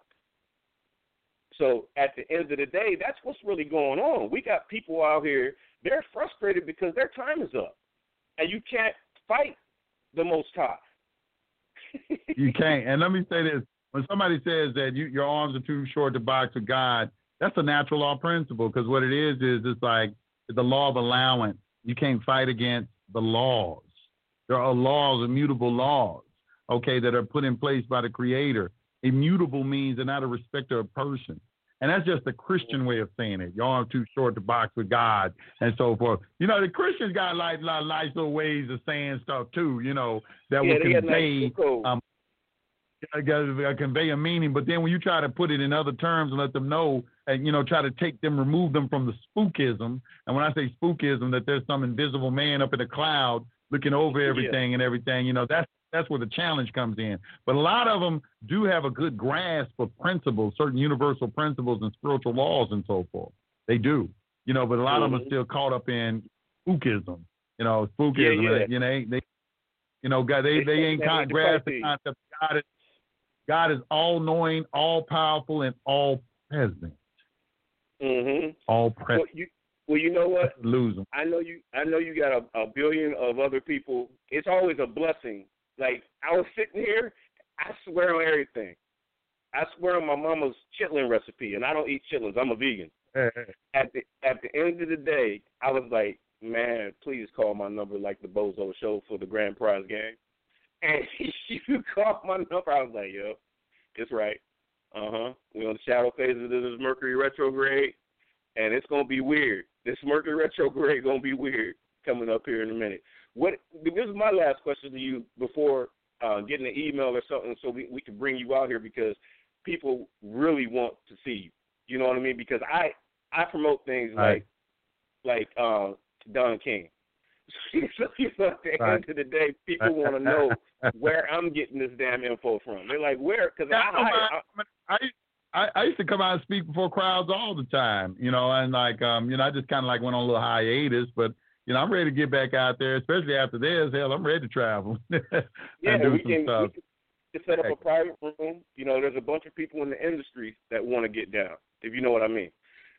So at the end of the day, that's what's really going on. We got people out here, they're frustrated because their time is up. And you can't fight the most high. you can't. And let me say this: when somebody says that you, your arms are too short to box with God, that's a natural law principle. Because what it is is it's like the law of allowance. You can't fight against the laws. There are laws, immutable laws, okay, that are put in place by the Creator. Immutable means they're not a respecter of person. And that's just the Christian way of saying it. Your arms too short to box with God and so forth. You know, the Christians got like, like nice little ways of saying stuff too, you know, that yeah, would convey nice um, uh, uh, convey a meaning, but then when you try to put it in other terms and let them know, and you know, try to take them, remove them from the spookism. And when I say spookism, that there's some invisible man up in the cloud looking over Yeah. everything and everything. You know, that's that's where the challenge comes in. But a lot of them do have a good grasp of principles, certain universal principles and spiritual laws and so forth. They do, you know, but a lot of them are Mhm. still caught up in spookism. You know, spookism. Yeah, yeah. You know, they, they you know, God, they, They they ain't con- that grasp the concept. God is God is all knowing, all powerful, and all present. Mhm. All Well, present. you well, you know what? Lose them. I know you. I know you got a, a billion of other people. It's always a blessing. Like I was sitting here, I swear on everything. I swear on my mama's chitlin recipe, and I don't eat chitlins. I'm a vegan. At the at the end of the day, I was like, man, please call my number like the Bozo Show for the grand prize game. And you called my number. I was like, yo, it's right. Uh huh. We're on the shadow phase of this Mercury retrograde, and it's gonna be weird. This Mercury retrograde gonna be weird coming up here in a minute. What? This is my last question to you before uh, getting an email or something, so we we can bring you out here because people really want to see you. You know what I mean? Because I I promote things Right. like like um Don King. so you know, at the Right. end of the day, people want to know where I'm getting this damn info from. They're like, where? Because Yeah, I, I, I, I, I I used to come out and speak before crowds all the time, you know, and like um, you know, I just kind of like went on a little hiatus, but you know, I'm ready to get back out there, especially after this. Hell, I'm ready to travel yeah, and do we can, stuff. we can set up a private room. You know, there's a bunch of people in the industry that want to get down, if you know what I mean.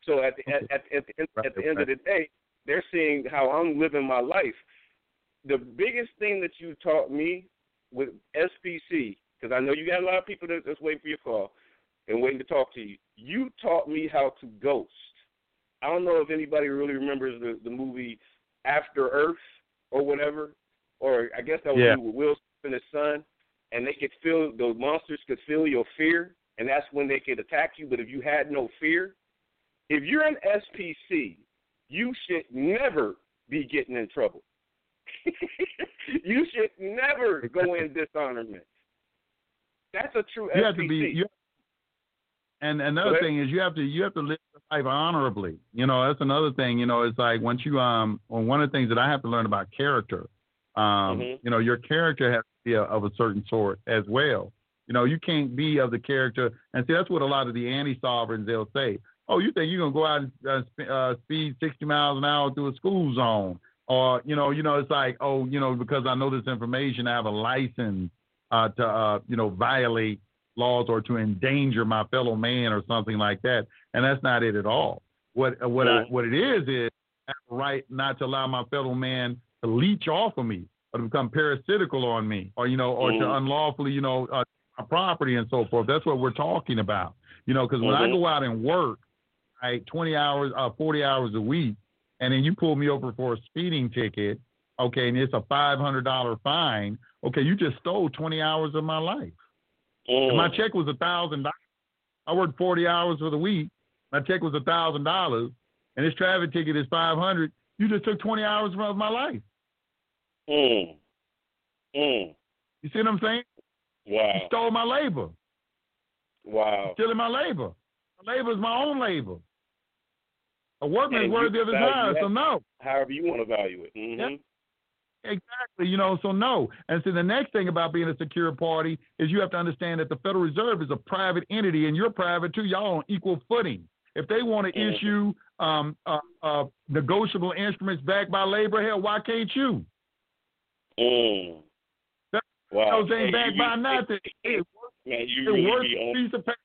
So at the at, at, at the end, at the end of the day, they're seeing how I'm living my life. The biggest thing that you taught me with SPC, because I know you got a lot of people that, that's waiting for your call and waiting to talk to you. You taught me how to ghost. I don't know if anybody really remembers the the movie After Earth or whatever, or I guess that was Yeah. with Will Smith and his son, and they could feel those monsters could feel your fear, and that's when they could attack you. But if you had no fear, if you're an SPC, you should never be getting in trouble. you should never go in dishonorment. That's a true you SPC. have to be you and another thing is you have to you have to live your life honorably. You know that's another thing you know it's like once you um well, one of the things that i have to learn about character um Mhm. you know your character has to be a, of a certain sort as well. You know you can't be of the character and see that's what a lot of the anti-sovereigns they'll say oh you think you're going to go out and uh, sp- uh, speed 60 miles an hour through a school zone? Or you know you know it's like oh you know because i know this information i have a license uh, to uh, you know violate laws or to endanger my fellow man or something like that. And that's not it at all. What what I, what it is is I have a right not to allow my fellow man to leech off of me or to become parasitical on me or you know or to Mhm. unlawfully you know uh, my property and so forth. That's what we're talking about. You know, because when I Mhm. go out and work, right, 20 hours, uh, 40 hours a week, and then you pull me over for a speeding ticket, okay, and it's a $500 fine. Okay, you just stole 20 hours of my life. Mm. my check was a thousand dollars. I worked forty hours for the week. My check was a thousand dollars, and this traffic ticket is five hundred. You just took twenty hours of my life. Mm. Mm. You see what I'm saying? Wow. You stole my labor. Wow. Stealing my labor. My labor is my own labor. A workman is And worthy of his hire, so no. However you want to value it. hmm Yep. Exactly, you know, so no. And so the next thing about being a secure party is you have to understand that the Federal Reserve is a private entity and you're private too. Y'all on equal footing. If they want to issue um, uh, uh, negotiable instruments backed by labor, hell, why can't you? Mm. That- Wow. Those ain't Hey, backed you by nothing. They're Man, you they're really worthless piece of paper.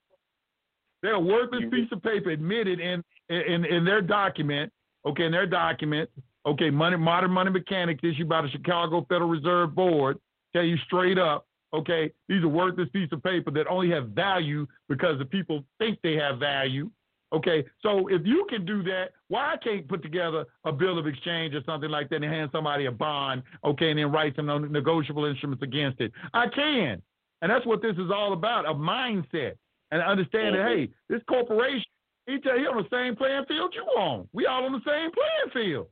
They're a worthless You- piece of paper admitted in, in in their document. Okay, in their document. Okay, money modern money mechanics issued by the Chicago Federal Reserve Board tell you straight up. Okay, these are worthless piece of paper that only have value because the people think they have value. Okay, so if you can do that, why I can't put together a bill of exchange or something like that and hand somebody a bond, okay, and then write some negotiable instruments against it? I can. And that's what this is all about a mindset and understanding, Mhm. hey, this corporation, he, he on the same playing field you on. We all on the same playing field.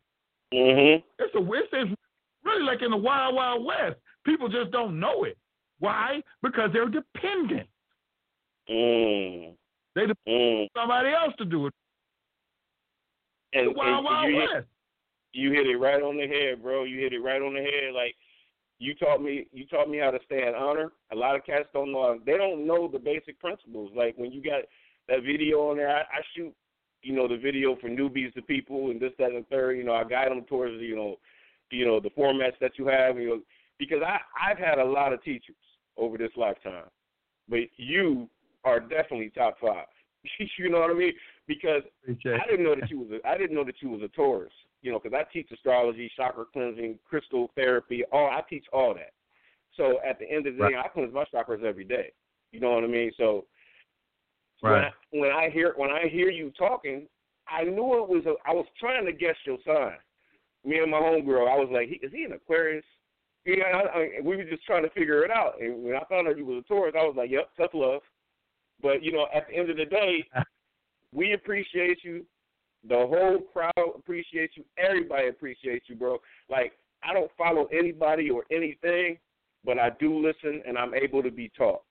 Mhm. It's a it's, it's really like in the wild wild west. People just don't know it. Why? Because they're dependent. Mm. They depend Mm. on somebody else to do it. And, The wild and wild you, hit, west. you hit it right on the head, bro. You hit it right on the head. Like you taught me, you taught me how to stay in honor. A lot of cats don't know. They don't know the basic principles. Like when you got that video on there, I, I shoot, you know, the video for newbies to people and this, that, and the third. You know, I guide them towards, you know, you know, the formats that you have. You know, because I I've had a lot of teachers over this lifetime, but you are definitely top five. you know what I mean? Because I didn't know that you was a, I didn't know that you was a Taurus. You know, because I teach astrology, chakra cleansing, crystal therapy. All I teach all that. So at the end of the day, I cleanse my chakras every day. You know what I mean? So Right. when I, when I hear when I hear you talking, I knew it was. A, I was trying to guess your sign. Me and my homegirl, I was like, he, "Is he an Aquarius?" Yeah, I, I, we were just trying to figure it out. And when I found out you was a Taurus, I was like, "Yep, tough love." But you know, at the end of the day, we appreciate you. The whole crowd appreciates you. Everybody appreciates you, bro. Like I don't follow anybody or anything, but I do listen and I'm able to be taught.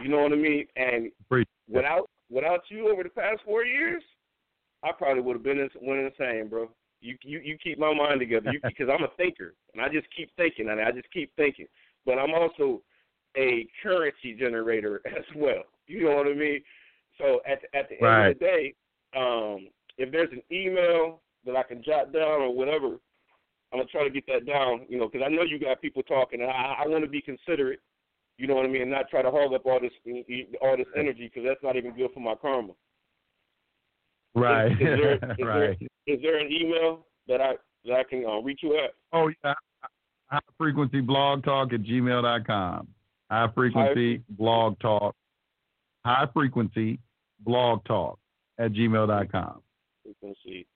You know what I mean? And Appreciate without without you over the past four years, I probably would have been in, went insane, bro. You you you keep my mind together you, because I'm a thinker and I just keep thinking and I just keep thinking. But I'm also a currency generator as well. You know what I mean? So at the, at the Right. end of the day, um, if there's an email that I can jot down or whatever, I'm gonna try to get that down. You know, because I know you got people talking, and I, I want to be considerate. You know what I mean? And not try to hog up all this all this energy because that's not even good for my karma. Right. Is, is there, is right. There, is there an email that I that I can uh, reach you at? Oh yeah. High frequency blog talk at gmail.com. High frequency blog talk. High frequency blog talk at gmail.com. Frequency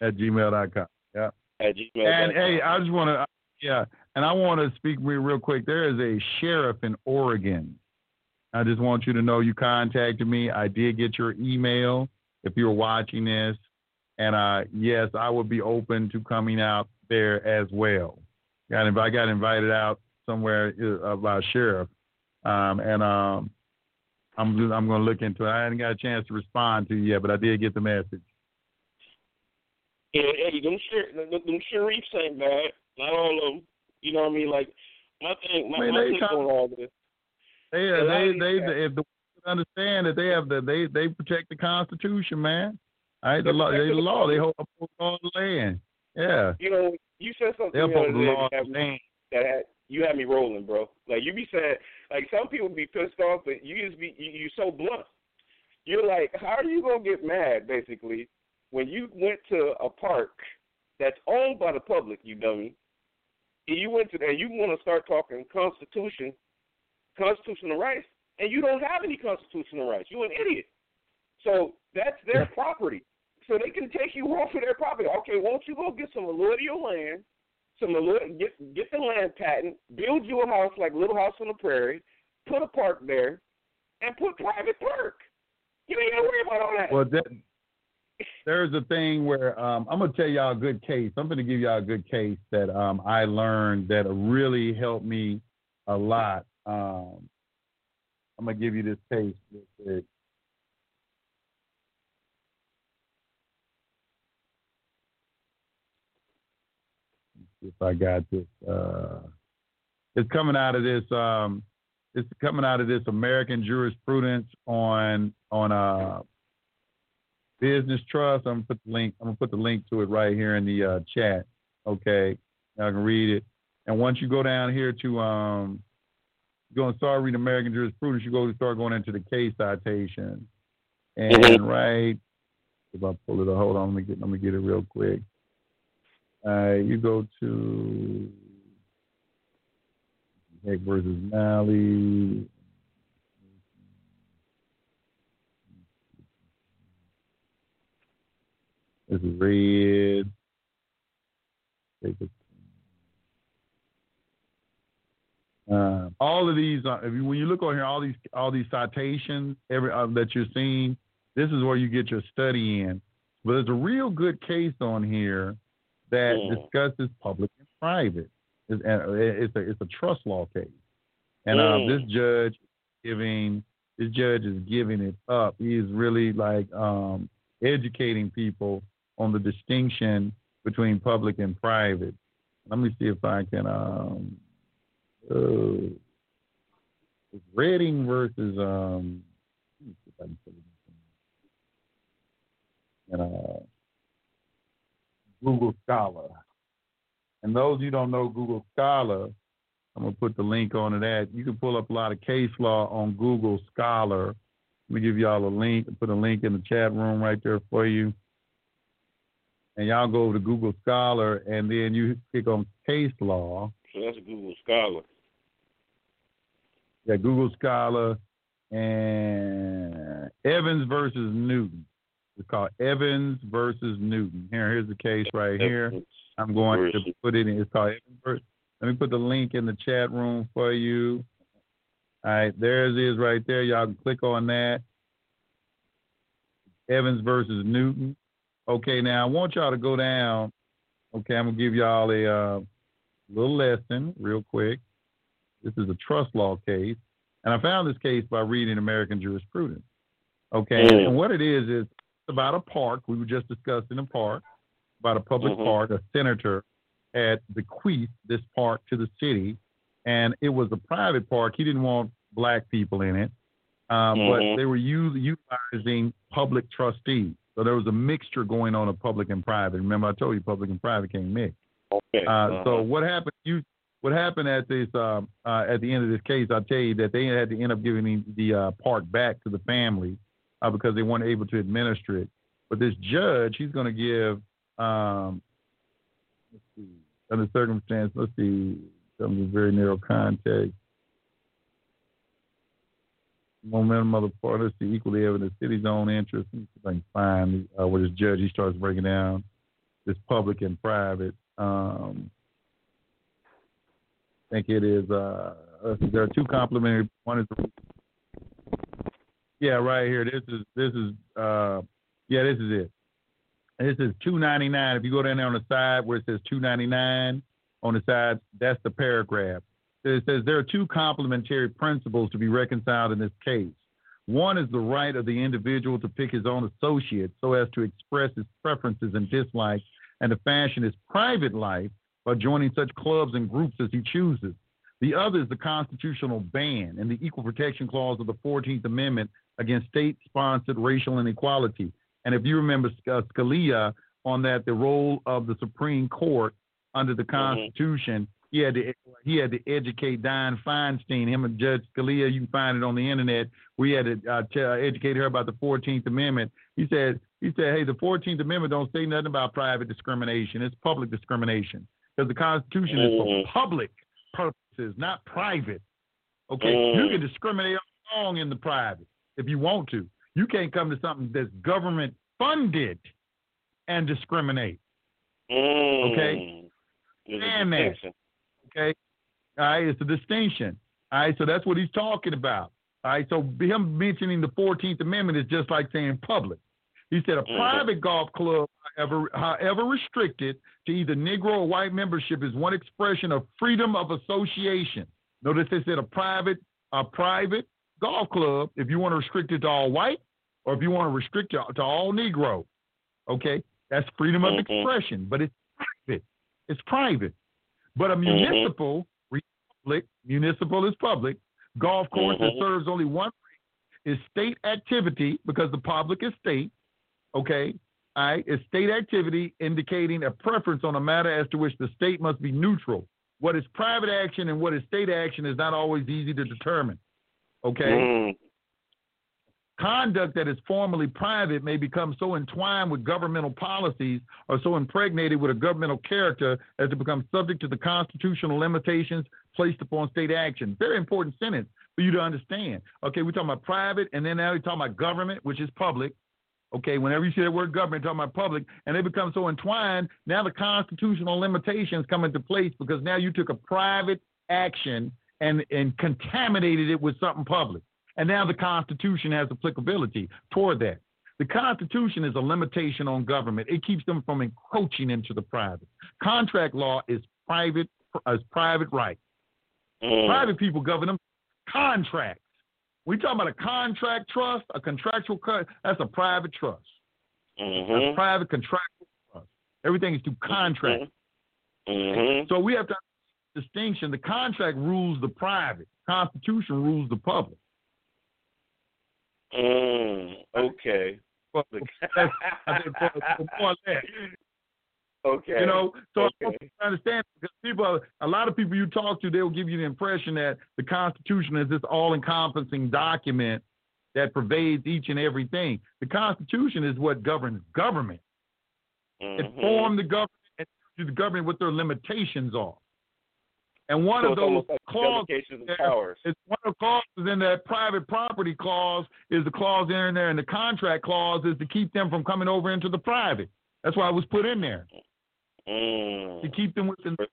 At gmail.com. Yeah. at gmail. And hey, I just want to, yeah, and I want to speak real, quick. There is a sheriff in Oregon. I just want you to know you contacted me. I did get your email if you're watching this. And uh, yes, I would be open to coming out there as well. Got I got invited out somewhere uh, by a sheriff, um, and um, I'm I'm going to look into it. I hadn't got a chance to respond to you yet, but I did get the message. Yeah, hey, them sher- them sheriffs ain't bad. Not all of them. You know what I mean? Like my thing, my, Man, my they thing come- on all this. They A lot they they, if the understand that they have the they they protect the Constitution, man. All right, the law, they the law, they hold uphold the law of the land. Yeah, You know, you said something they the other day that me- that had you had me rolling, bro. Like you be saying, like some people be pissed off, but you just be you, you so blunt. You're like, how are you gonna get mad, basically, when you went to a park that's owned by the public, you dummy, you went to and you want to start talking Constitution, constitutional rights, and you don't have any constitutional rights. You're an idiot. So that's their property. So they can take you off of their property. Okay, won't you go get some alluvial land, some allu- get get the land patent, build you a house like Little House on the Prairie, put a park there, and put private park. You ain't gotta worry about all that. Well, that, there's a thing where um, I'm gonna tell y'all a good case. I'm gonna give y'all a good case that um, I learned that really helped me a lot. Um, I'm gonna give you this case. If I got this, uh, it's coming out of this. Um, it's coming out of this American jurisprudence on on uh, business trust. I'm gonna put the link. I'm gonna put the link to it right here in the uh, chat. Okay, I can read it. And once you go down here to um, you're gonna start reading American jurisprudence, you go to start going into the case citation. And Mhm. right, if I pull it, up, hold on, let me get let me get it real quick. Uh, you go to Heck versus Malley. Is red. Uh, all of these, uh, if you, when you look on here, all these all these citations, every uh, that you're seeing, this is where you get your study in. But there's a real good case on here that Mm. discusses public and private. It's, it's a it's a trust law case, and um, Mm. this judge giving this judge is giving it up. He is really like um, educating people on the distinction between public and private. Let me see if I can. Um, uh, it's Redding versus um. And uh, Google Scholar. And those you don't know Google Scholar, I'm gonna put the link on to that. You can pull up a lot of case law on Google Scholar. Let me give y'all a link. Put a link in the chat room right there for you. And y'all go over to Google Scholar, and then you click on case law. So that's Google Scholar. Yeah, Google Scholar and Evans versus Newton. It's called Evans versus Newton. Here, here's the case right here. I'm going to put it in. It's called Evans versus. Let me put the link in the chat room for you. All right, there it is right there. Y'all can click on that. Evans versus Newton. Okay, now I want y'all to go down. Okay, I'm gonna give y'all a uh, little lesson real quick. This is a trust law case. And I found this case by reading American jurisprudence. Okay, Mm. and what it is is about a park. We were just discussing a park about a public Mhm. park. A senator had bequeathed this park to the city, and it was a private park. He didn't want black people in it, um, Mhm. but they were u- utilizing public trustees. So there was a mixture going on of public and private. Remember, I told you public and private can't mix. Okay. Uh, So Uh-huh. what happened? You what happened at this um, uh, at the end of this case? I'll tell you that they had to end up giving the, the uh, park back to the family uh, because they weren't able to administer it. But this judge, he's going to give. Um, let's see. Under circumstance, let's see. Some very narrow context. Momentum of the part. Let's. Equally evident the city's own interest. Let me see if I can find uh, where this judge he starts breaking down this public and private. Um, I think it is. Uh, there are two complementary. One is. Yeah, right here. This is this is. Uh, yeah, this is it. This is two ninety nine. If you go down there on the side where it says two ninety nine on the side, that's the paragraph. It says there are two complementary principles to be reconciled in this case. One is the right of the individual to pick his own associates so as to express his preferences and dislikes and to fashion his private life by joining such clubs and groups as he chooses. The other is the constitutional ban and the Equal Protection Clause of the 14th Amendment against state sponsored racial inequality. And if you remember uh, Scalia on that, the role of the Supreme Court under the Constitution, he had to he had to educate Dianne Feinstein, him and Judge Scalia. You can find it on the internet. We had to uh, tell, educate her about the 14th Amendment. He said he said, hey, the 14th Amendment don't say nothing about private discrimination. It's public discrimination because the Constitution is for Mhm. public purposes, not private. Okay, Mm. you can discriminate all along in the private if you want to. You can't come to something that's government funded and discriminate. Mm. Okay. There's a Stand there. distinction. Okay, all right, it's a distinction. All right, so that's what he's talking about. All right, so him mentioning the 14th Amendment is just like saying public. He said a Mhm. private golf club, however, however restricted to either Negro or white membership, is one expression of freedom of association. Notice they said a private, a private golf club. If you want to restrict it to all white, or if you want to restrict it to all Negro, okay, that's freedom of Mhm. expression. But it's private. It's private. But a municipal republic, municipal is public, golf course that Mhm. serves only one is state activity because the public is state. Okay, all right, is state activity indicating a preference on a matter as to which the state must be neutral. What is private action and what is state action is not always easy to determine. Okay, Mm. Conduct that is formally private may become so entwined with governmental policies or so impregnated with a governmental character as to become subject to the constitutional limitations placed upon state action. Very important sentence for you to understand. Okay, we're talking about private, and then now we're talking about government, which is public. Okay, whenever you see the word government, talking about public, and they become so entwined, now the constitutional limitations come into place because now you took a private action and, and contaminated it with something public. And now the Constitution has applicability toward that. The Constitution is a limitation on government. It keeps them from encroaching into the private. Contract law is private is private right. Mm. Private people govern them. Contracts. We talk about a contract trust, a contractual cut. That's a private trust. A Mhm. private contractual trust. Everything is through contract. Mhm. So we have to distinction. The contract rules the private. Constitution rules the public. Mm. Okay. But I think for- for more less. Okay. You know, so I Okay. don't understand because people, a lot of people you talk to, they'll give you the impression that the Constitution is this all-encompassing document that pervades each and everything. The Constitution is what governs government. It Mhm. formed the government and the government what their limitations are. And one So of those like clauses delegations of powers. is one of the clauses in that private property clause is the clause in there, and the contract clause is to keep them from coming over into the private. That's why it was put in there to Mm. keep them within the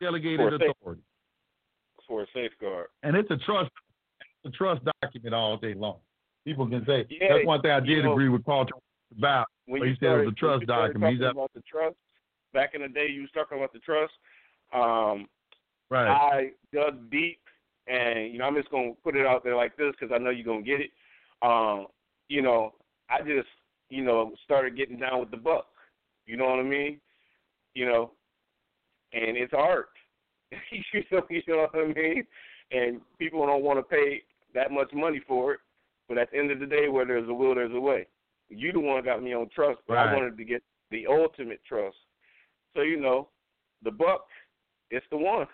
delegated For safe- authority. For a safeguard. And it's a trust, it's a trust document all day long. People can say Yeah, that's one thing I did know- agree with Paul about. when he said it was a trust when you started document. He's up- about the trust back in the day. You was talking about the trust. Um, Right. I dug deep and you know I'm just gonna put it out there like this because I know you're gonna get it. Um, you know, I just you know started getting down with the buck. You know what I mean? You know, and it's art. you know, you know what I mean? And people don't want to pay that much money for it. But at the end of the day, where there's a will, there's a way. You the one got me on trust, but Right. I wanted to get the ultimate trust. So you know, the buck, it's the one.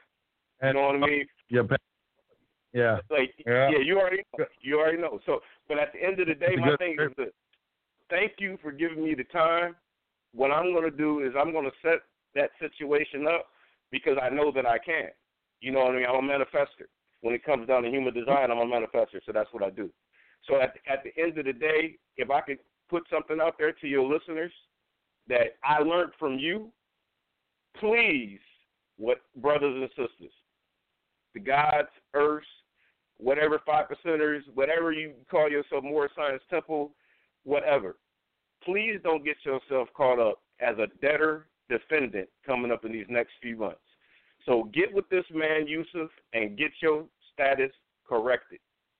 You know what I mean? Yeah, yeah. Like Yeah. yeah, you already know. you already know. So, but at the end of the day, my thing is this: thank you for giving me the time. What I'm going to do is I'm going to set that situation up because I know that I can. You know what I mean? I'm a manifester. When it comes down to human design, I'm a manifester, so that's what I do. So at at the end of the day, if I could put something out there to your listeners that I learned from you, please, what brothers and sisters, the gods, earths, whatever five percenters, whatever you call yourself, Moorish Science Temple, whatever. Please don't get yourself caught up as a debtor defendant coming up in these next few months. So get with this man, Yusef, and get your status corrected.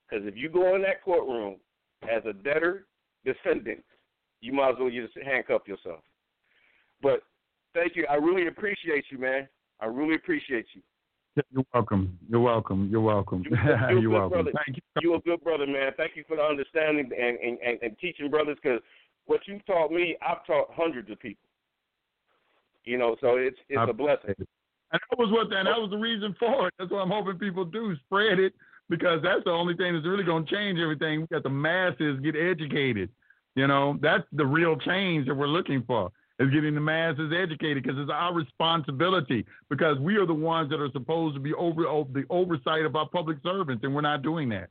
Because if you go in that courtroom as a debtor defendant, you might as well just handcuff yourself. But thank you. I really appreciate you, man. I really appreciate you. You're welcome. You're welcome. You're welcome. You- good welcome. brother. Thank you. You're a good brother, man. Thank you for the understanding and, and, and, and teaching brothers because what you taught me, I've taught hundreds of people. You know, so it's it's I a blessing. And that was what and that was the reason for it. That's what I'm hoping people do. Spread it because that's the only thing that's really gonna change everything. We got the masses get educated. You know, that's the real change that we're looking for. Is getting the masses educated because it's our responsibility because we are the ones that are supposed to be over, over the oversight of our public servants and we're not doing that.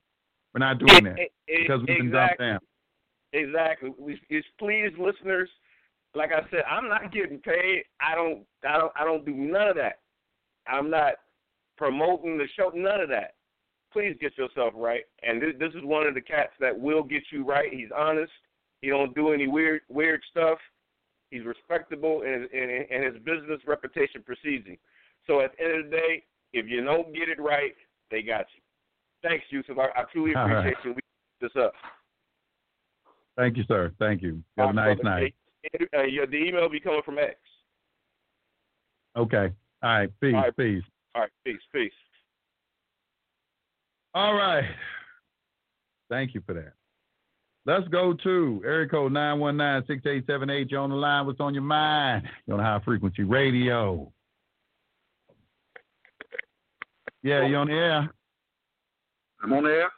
We're not doing that because we've been dumped down. exactly. We, it's please, listeners. Like I said, I'm not getting paid. I don't, I don't, I don't do none of that. I'm not promoting the show. None of that. Please get yourself right. And this, this is one of the cats that will get you right. He's honest. He don't do any weird, weird stuff. He's respectable, and, and, and his business reputation precedes him. So at the end of the day, if you don't get it right, they got you. Thanks, Yusef. I, I truly All appreciate right. you. We this up. Thank you, sir. Thank you. Have a nice night. Uh, the email will be coming from X. Okay. All right. Peace. All right. Peace. All right, peace, peace. All right. Thank you for that. Let's go to area code 919-6878. You're on the line. What's on your mind? You're on high frequency radio. Yeah, you on the air. I'm on the air.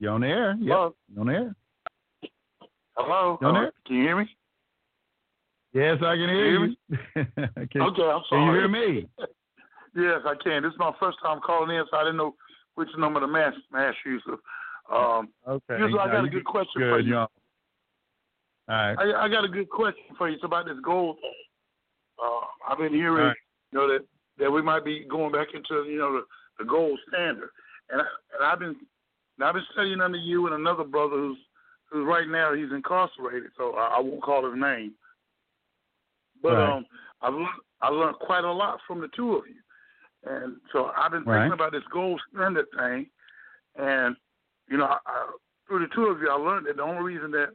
You on the air? Yep. Hello. You on the air? Hello. You on Uh, there? Can you hear me? Yes, I can hear Can you. can, Okay, I'm can sorry. you hear me? yes, I can. This is my first time calling in, so I didn't know which number to mash mash you. So, um, Okay. I got a good question good. for you. All right. I, I got a good question for you. It's about this gold. thing. Uh, I've been hearing, right. you know, that that we might be going back into, you know, the, the gold standard. And I, and I've been and I've been studying under you and another brother who's who's right now he's incarcerated, so I, I won't call his name. But Right. um, I learned I learned quite a lot from the two of you, and so I've been Right. thinking about this gold standard thing, and you know, I, I, through the two of you, I learned that the only reason that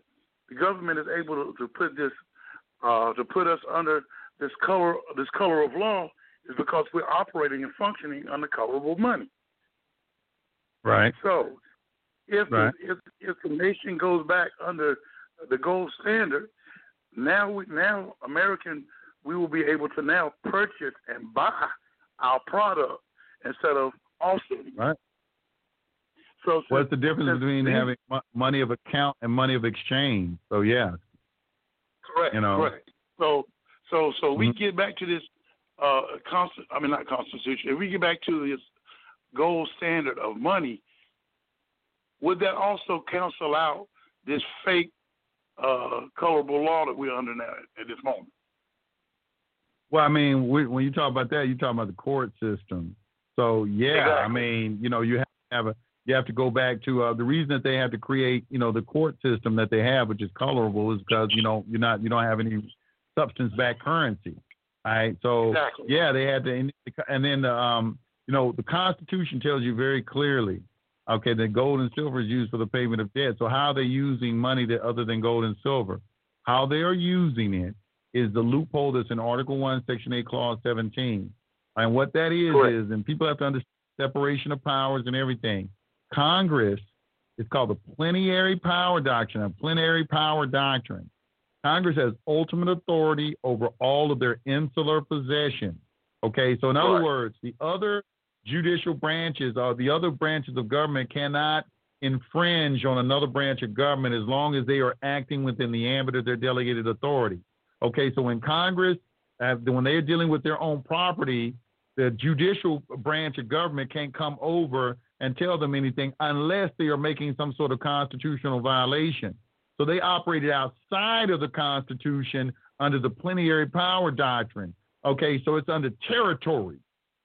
the government is able to, to put this uh, to put us under this color this color of law is because we're operating and functioning under colorable money. Right. So, if Right. the, if if the nation goes back under the gold standard, now we now American we will be able to now purchase and buy our product instead of auctioning. Right. So What's the difference between having money of account and money of exchange? So yeah. Correct. you know. Correct. So so so we Mhm. get back to this uh constant I mean not constitution. If we get back to this gold standard of money, would that also cancel out this fake uh colorable law that we're under now at, this moment? Well, I mean, we, when you talk about that, you talk about the court system. So yeah, I mean, you know, you have to have a you have to go back to uh, the reason that they had to create, you know, the court system that they have, which is colorable, is because you know you're not you don't have any substance backed currency. All right, so Exactly. yeah, they had to, and then the um you know, the Constitution tells you very clearly, okay, that gold and silver is used for the payment of debt. So how are they using money that other than gold and silver? How they are using it is the loophole that's in Article 1, Section 8, Clause 17. And what that is, Correct. is, and people have to understand separation of powers and everything. Congress is called the plenary power doctrine, a plenary power doctrine. Congress has ultimate authority over all of their insular possessions. Okay, so in other Right. words, the other judicial branches or the other branches of government cannot infringe on another branch of government as long as they are acting within the ambit of their delegated authority. Okay, so when Congress, uh, when they are dealing with their own property, the judicial branch of government can't come over and tell them anything unless they are making some sort of constitutional violation. So they operated outside of the Constitution under the plenary power doctrine. Okay, so it's under territory.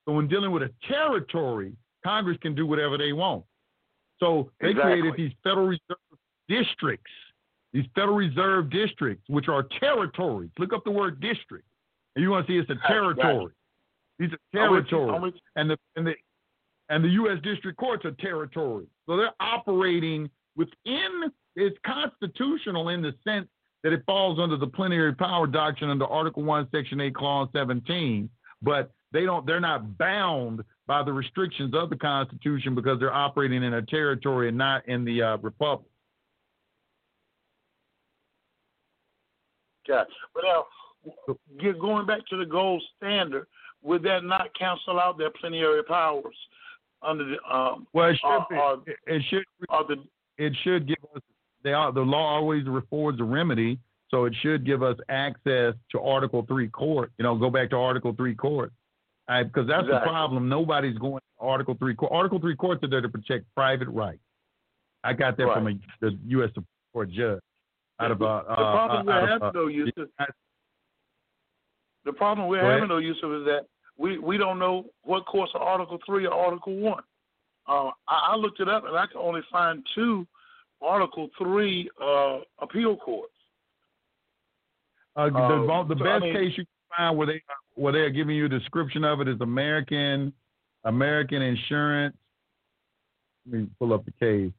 So when dealing with a territory, Congress can do whatever they want. So they Exactly. created these Federal Reserve districts, these Federal Reserve districts, which are territories. Look up the word district, and you want to see it's a territory. These are I'm with you, territories I'm with you. and the and the and the U.S. district courts are territory. So they're operating within. It's constitutional in the sense that it falls under the plenary power doctrine under Article One, Section Eight, Clause Seventeen. But they don't. They're not bound by the restrictions of the Constitution because they're operating in a territory and not in the uh, republic. Gotcha. Now, get, going back to the gold standard, would that not cancel out their plenary powers under the um Well, it should. Are- be, are- it- should. are the it should give us they are the law always affords a remedy, so it should give us access to Article Three court. You know, go back to Article Three court, because that's the problem. Nobody's going to Article Three court. Article Three courts are there to protect private rights. I got that from a, the U.S. Supreme Court judge out of uh, the problem uh, we're having uh, though, Yusef, the problem we're having though, Yusef, is that we we don't know what courts are Article Three or Article One. Uh, I, I looked it up and I can only find two Article Three uh, appeal courts. Uh, the, the so, best I mean- case you can find where they where they are giving you a description of it is American American Insurance. Let me pull up the case.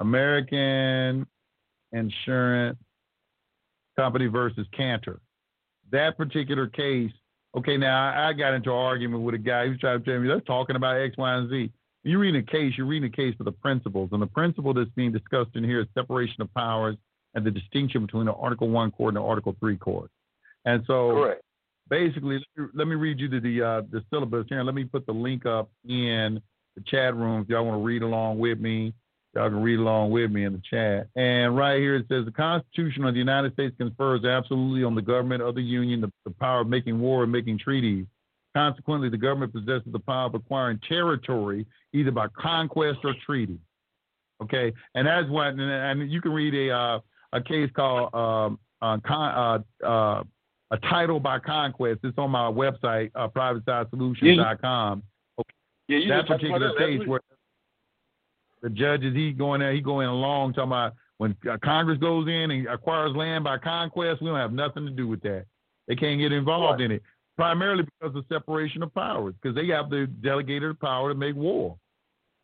American Insurance Company versus Canter. That particular case. Okay, now I, got into an argument with a guy who was trying to tell me they're talking about X, Y, and Z. You're reading a case. You're reading a case for the principles, and the principle that's being discussed in here is separation of powers and the distinction between the Article One court and the Article Three court. And so, Correct. basically, let me, let me read you the the, uh, the syllabus here. Let me put the link up in the chat room if y'all want to read along with me. Y'all can read along with me in the chat. And right here it says the Constitution of the United States confers absolutely on the government of the Union the, the power of making war and making treaties. Consequently, the government possesses the power of acquiring territory either by conquest or treaty. Okay, and that's what, and, and you can read a uh, a case called um, uh, con, uh, uh, a title by conquest. It's on my website, uh, privatesidesolutions.com. Yeah, you that just talked about particular case where the judges, is he going there, he going along talking about when uh, Congress goes in and acquires land by conquest, we don't have nothing to do with that. They can't get involved Right. in it, primarily because of separation of powers, because they have the delegated power to make war.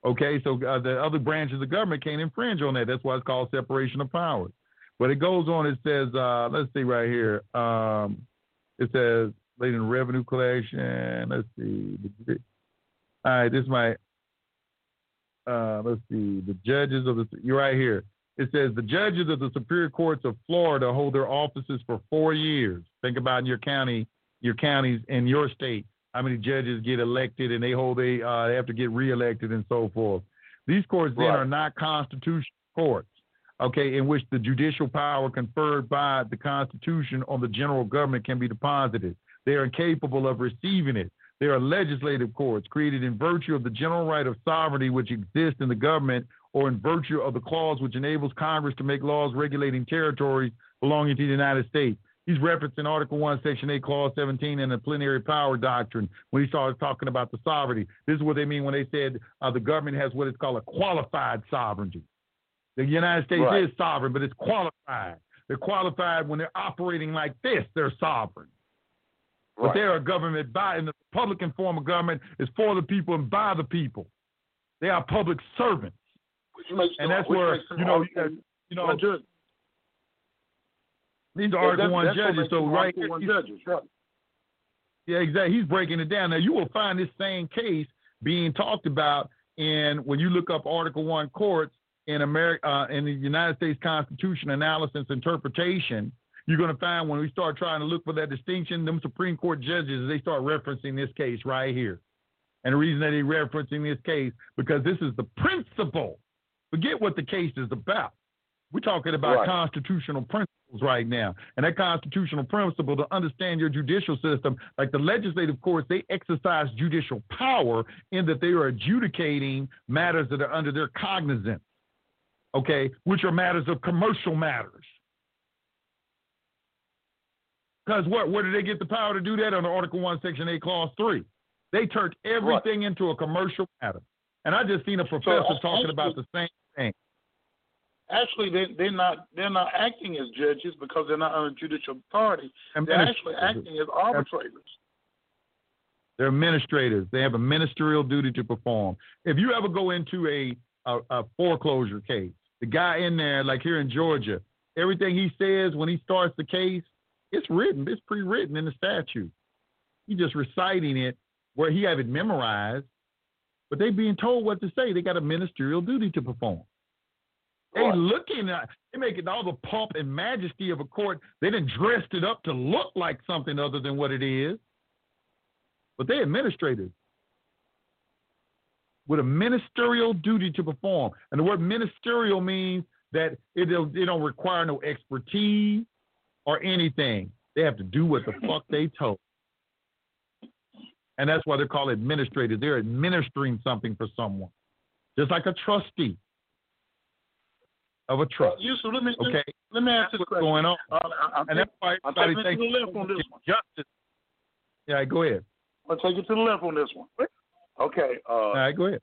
Okay, so uh, the other branches of government can't infringe on that. That's why it's called separation of powers. But it goes on. It says, uh, let's see right here. Um, it says relating to revenue collection. Let's see. All right, this might. Uh, let's see. The judges of the. You're right here. It says the judges of the Superior Courts of Florida hold their offices for four years. Think about in your county, your counties in your state. How many judges get elected and they hold they uh, they have to get reelected and so forth. These courts then are not constitutional courts, okay, in which the judicial power conferred by the Constitution on the general government can be deposited. They are incapable of receiving it. They are legislative courts created in virtue of the general right of sovereignty which exists in the government or in virtue of the clause which enables Congress to make laws regulating territories belonging to the United States. He's referencing Article 1, Section 8, Clause 17 and the plenary power doctrine when he started talking about the sovereignty. This is what they mean when they said uh, the government has what is called a qualified sovereignty. The United States Right. is sovereign, but it's qualified. They're qualified when they're operating like this, they're sovereign. But they are a government by, and the Republican form of government is for the people and by the people. They are public servants. Which makes And that's where, you know, You know, One judges. these are Article One that's judges. So right here, One judges. Right. Yeah, exactly. He's breaking it down. Now you will find this same case being talked about in when you look up Article One courts in America uh, in the United States Constitution analysis interpretation. You're going to find when we start trying to look for that distinction, them Supreme Court judges they start referencing this case right here. And the reason that they're referencing this case because this is the principle. Forget what the case is about. We're talking about Right. constitutional principles right now. And that constitutional principle to understand your judicial system, like the legislative courts, they exercise judicial power in that they are adjudicating matters that are under their cognizance, okay, which are matters of commercial matters. Because what? Where did they get the power to do that? Under Article 1, Section 8, Clause 3. They turned everything into a commercial matter. And I just seen a professor actually- talking about the same thing. Actually, they they're not they're not acting as judges because they're not under judicial authority. They're actually acting as arbitrators. They're administrators. They have a ministerial duty to perform. If you ever go into a, a, a foreclosure case, the guy in there, like here in Georgia, everything he says when he starts the case, it's written, it's pre-written in the statute. He's just reciting it where he have it memorized, but they being told what to say. They got a ministerial duty to perform. They Right. looking at they making all the pomp and majesty of a court. They didn't dressed it up to look like something other than what it is. But they administrators with a ministerial duty to perform. And the word ministerial means that it it don't require no expertise or anything. They have to do what the fuck they told. And that's why they're called administrators. They're administering something for someone, just like a trustee of a Well, trust. Yusuf, let me Okay, let me ask that's this what's question. going on, Uh, I- I'm, and that's why I'm everybody thinks the left on this one. justice. Yeah, go ahead. I'll take it to the left on this one. Okay. Uh, All right, go ahead.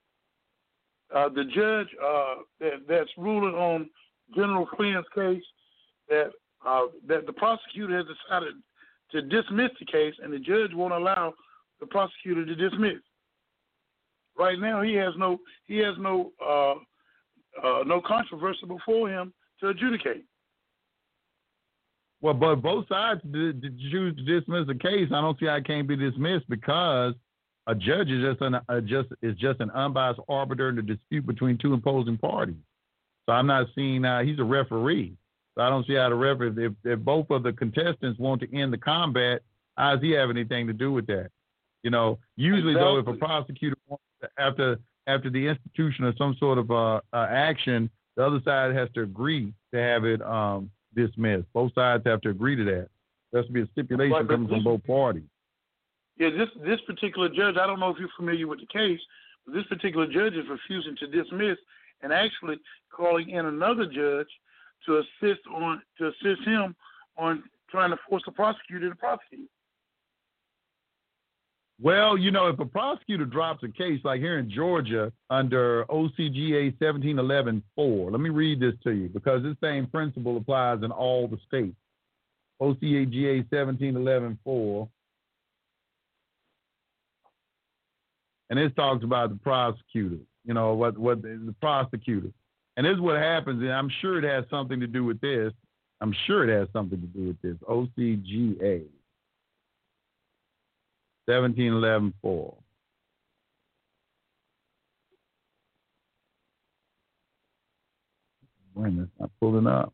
uh, the judge uh, that, that's ruling on General Flynn's case that uh, that the prosecutor has decided to dismiss the case, and the judge won't allow the prosecutor to dismiss. Right now, he has no he has no uh, uh, no controversy before him to adjudicate. Well, but both sides did, did choose to dismiss the case. I don't see how it can't be dismissed because a judge is just an just is just an unbiased arbiter in a dispute between two opposing parties. So I'm not seeing uh, he's a referee. So I don't see how the referee if, if both of the contestants want to end the combat, how does he have anything to do with that? You know, usually though, if a prosecutor wants to, after after the institution of some sort of uh, uh, action, the other side has to agree to have it um, dismissed. Both sides have to agree to that. There has to be a stipulation Right, coming from both parties. Yeah, this this particular judge, I don't know if you're familiar with the case, but this particular judge is refusing to dismiss and actually calling in another judge to assist on to assist him on trying to force the prosecutor to prosecute. Well, you know, if a prosecutor drops a case like here in Georgia under OCGA 1711-4, let me read this to you because this same principle applies in all the states. OCGA 1711-4. And this talks about the prosecutor, you know, what, what the, the prosecutor. And this is what happens, and I'm sure it has something to do with this. I'm sure it has something to do with this. OCGA 1711 4. Wait a minute, it's not pulling up.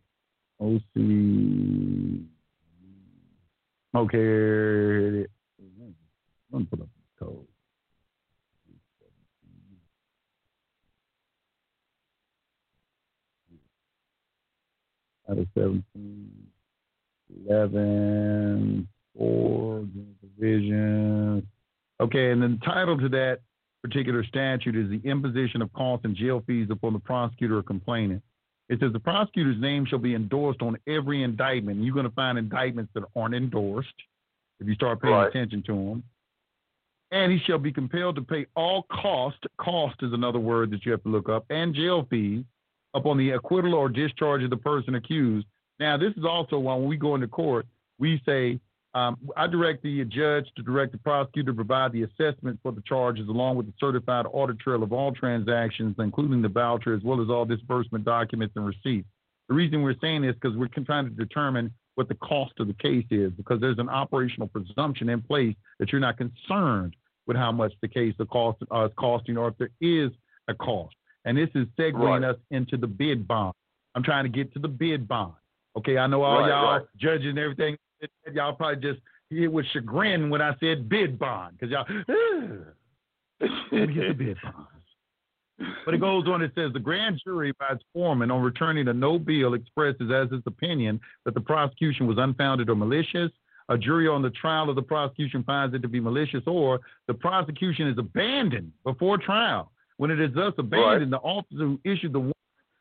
OC. Okay. Let me put up the code. Out of 17, 11, 4, divisions. Okay, and then the title to that particular statute is the imposition of costs and jail fees upon the prosecutor or complainant. It says the prosecutor's name shall be endorsed on every indictment. You're going to find indictments that aren't endorsed if you start paying Right. attention to them. And he shall be compelled to pay all cost, cost is another word that you have to look up, and jail fees upon the acquittal or discharge of the person accused. Now, this is also why when we go into court, we say Um, I direct the judge to direct the prosecutor to provide the assessment for the charges along with the certified audit trail of all transactions, including the voucher, as well as all disbursement documents and receipts. The reason we're saying this because we're trying to determine what the cost of the case is because there's an operational presumption in place that you're not concerned with how much the case is cost, uh, costing or if there is a cost. And this is segueing right. us into the bid bond. I'm trying to get to the bid bond. Okay, I know all right, y'all right. judges and everything. Y'all probably just it with chagrin when I said bid bond because y'all let me get the bid bond. But it goes on. It says the grand jury, by its foreman, on returning a no bill, expresses as its opinion that the prosecution was unfounded or malicious. A jury on the trial of the prosecution finds it to be malicious, or the prosecution is abandoned before trial. When it is thus abandoned, right. the officer who issued the warrant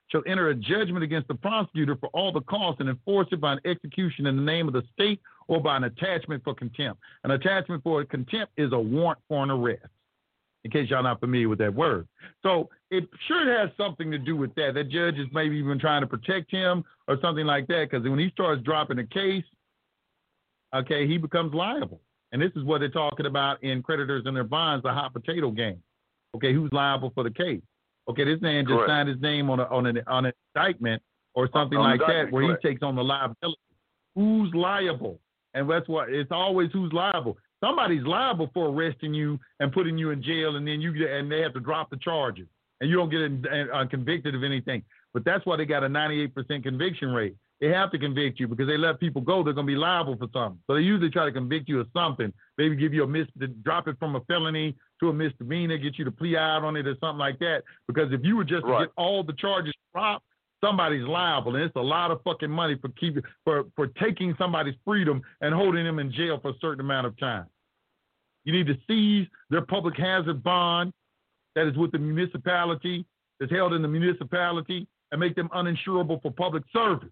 shall enter a judgment against the prosecutor for all the costs and enforce it by an execution in the name of the state or by an attachment for contempt. An attachment for contempt is a warrant for an arrest, in case y'all not familiar with that word. So it sure has something to do with that. That judge is maybe even trying to protect him or something like that, because when he starts dropping a case, okay, he becomes liable. And this is what they're talking about in creditors and their bonds, the hot potato game. Okay, who's liable for the case? Okay, this man just correct. signed his name on a, on an on an indictment or something on like that, where correct. he takes on the liability. Who's liable? And that's what it's always who's liable. Somebody's liable for arresting you and putting you in jail, and then you get and they have to drop the charges, and you don't get in, uh, convicted of anything. But that's why they got a 98% conviction rate. They have to convict you because they let people go. They're going to be liable for something. So they usually try to convict you of something. Maybe give you a mis, drop it from a felony to a misdemeanor, get you to plea out on it or something like that. Because if you were just right. to get all the charges dropped, somebody's liable, and it's a lot of fucking money for keeping for for taking somebody's freedom and holding them in jail for a certain amount of time. You need to seize their public hazard bond that is with the municipality, that's held in the municipality, and make them uninsurable for public service.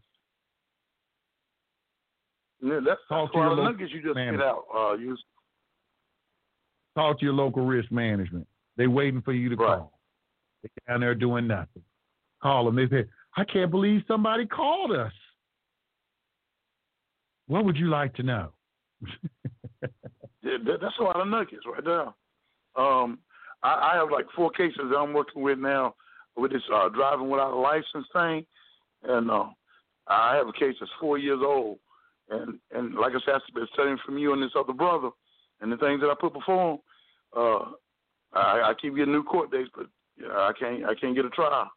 Yeah, that's, Talk to your nuggets you just get out. Uh, use Talk to your local risk management. They're waiting for you to right. call. They're down there doing nothing. Call them. They say, I can't believe somebody called us. What would you like to know? yeah, that's a lot of nuggets right there. Um, I, I, have like four cases that I'm working with now with this uh, driving without a license thing, and uh, I have a case that's four years old, and and like I said, I've been studying from you and this other brother, and the things that I put before him, uh, I, I keep getting new court dates, but you know, I can't I can't get a trial.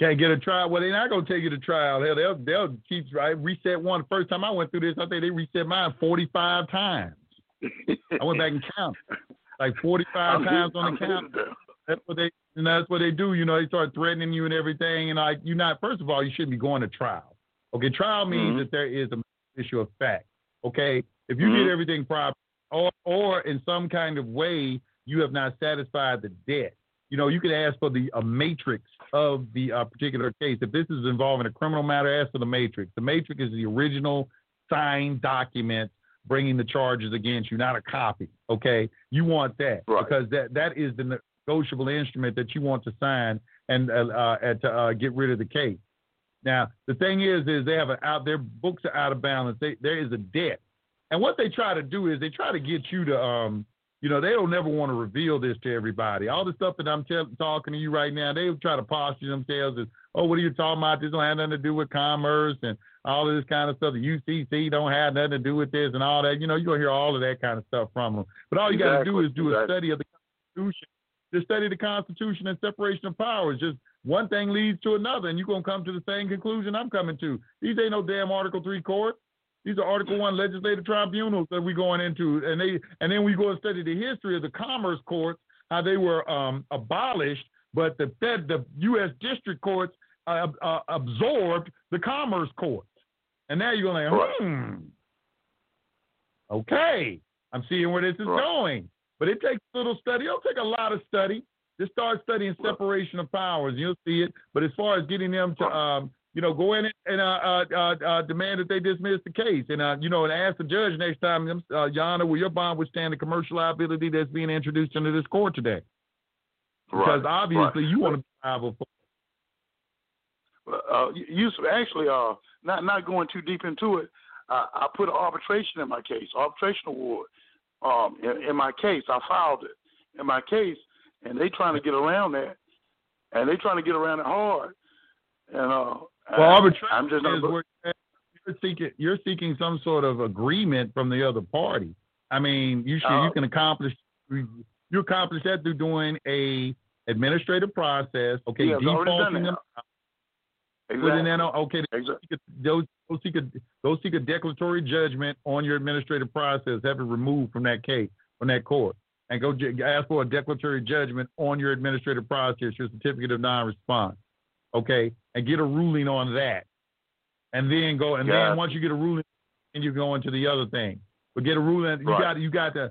Can't get a trial. Well, they're not gonna take you to trial. Hell, they'll they'll keep right reset one. The first time I went through this, I think they reset mine forty five times. I went back and counted like forty five times on the count. That's what they and that's what they do. You know, they start threatening you and everything. And like you're not. First of all, you shouldn't be going to trial. Okay, trial means mm-hmm. that there is a issue of fact. Okay, if you mm-hmm. did everything proper, or or in some kind of way you have not satisfied the debt, you know, you can ask for the a matrix of the uh, particular case. If this is involving a criminal matter, ask for the matrix. The matrix is the original signed document bringing the charges against you, not a copy. Okay, you want that right. because that that is the negotiable instrument that you want to sign and uh, uh, to uh, get rid of the case. Now the thing is, is they have an out their books are out of balance. They, there is a debt and what they try to do is they try to get you to, um, you know, they don't never want to reveal this to everybody. All the stuff that I'm t- talking to you right now, they try to posture themselves as, oh, what are you talking about? This don't have nothing to do with commerce and all of this kind of stuff. The UCC don't have nothing to do with this and all that. You know, you're going to hear all of that kind of stuff from them. But all you exactly. got to do is do a study of the Constitution. Just study the Constitution and separation of powers. Just one thing leads to another, and you're going to come to the same conclusion I'm coming to. These ain't no damn Article 3 court. These are Article One legislative tribunals that we're going into, and they and then we go and study the history of the commerce courts, how they were um, abolished, but the Fed, the U.S. district courts uh, uh, absorbed the commerce courts, and now you're going to like, hmm, okay, I'm seeing where this is right. going, but it takes a little study. It'll take a lot of study. Just start studying separation of powers, you'll see it. But as far as getting them to um, you know, go in and uh, uh, uh, uh, demand that they dismiss the case, and uh, you know, and ask the judge next time, uh, Yana, will your bond withstand the commercial liability that's being introduced into this court today? Because right, obviously right. you want to be liable for. Uh, you actually, uh, not not going too deep into it. I, I put an arbitration in my case, arbitration award. Um, in, in my case, I filed it in my case, and they trying to get around that, and they trying to get around it hard. And uh, well, arbitration I'm just is where you're seeking you're seeking some sort of agreement from the other party. I mean, you should Uh, you can accomplish you accomplish that through doing a administrative process. Okay, Yeah, I've already done defaulting them, exactly. putting that. Okay, exactly. go seek a go seek a declaratory judgment on your administrative process, have it removed from that case from that court, and go j- ask for a declaratory judgment on your administrative process, your certificate of non-response. Okay, and get a ruling on that, and then go and Got then once you get a ruling, and you go into the other thing. But get a ruling. You Right. got you got to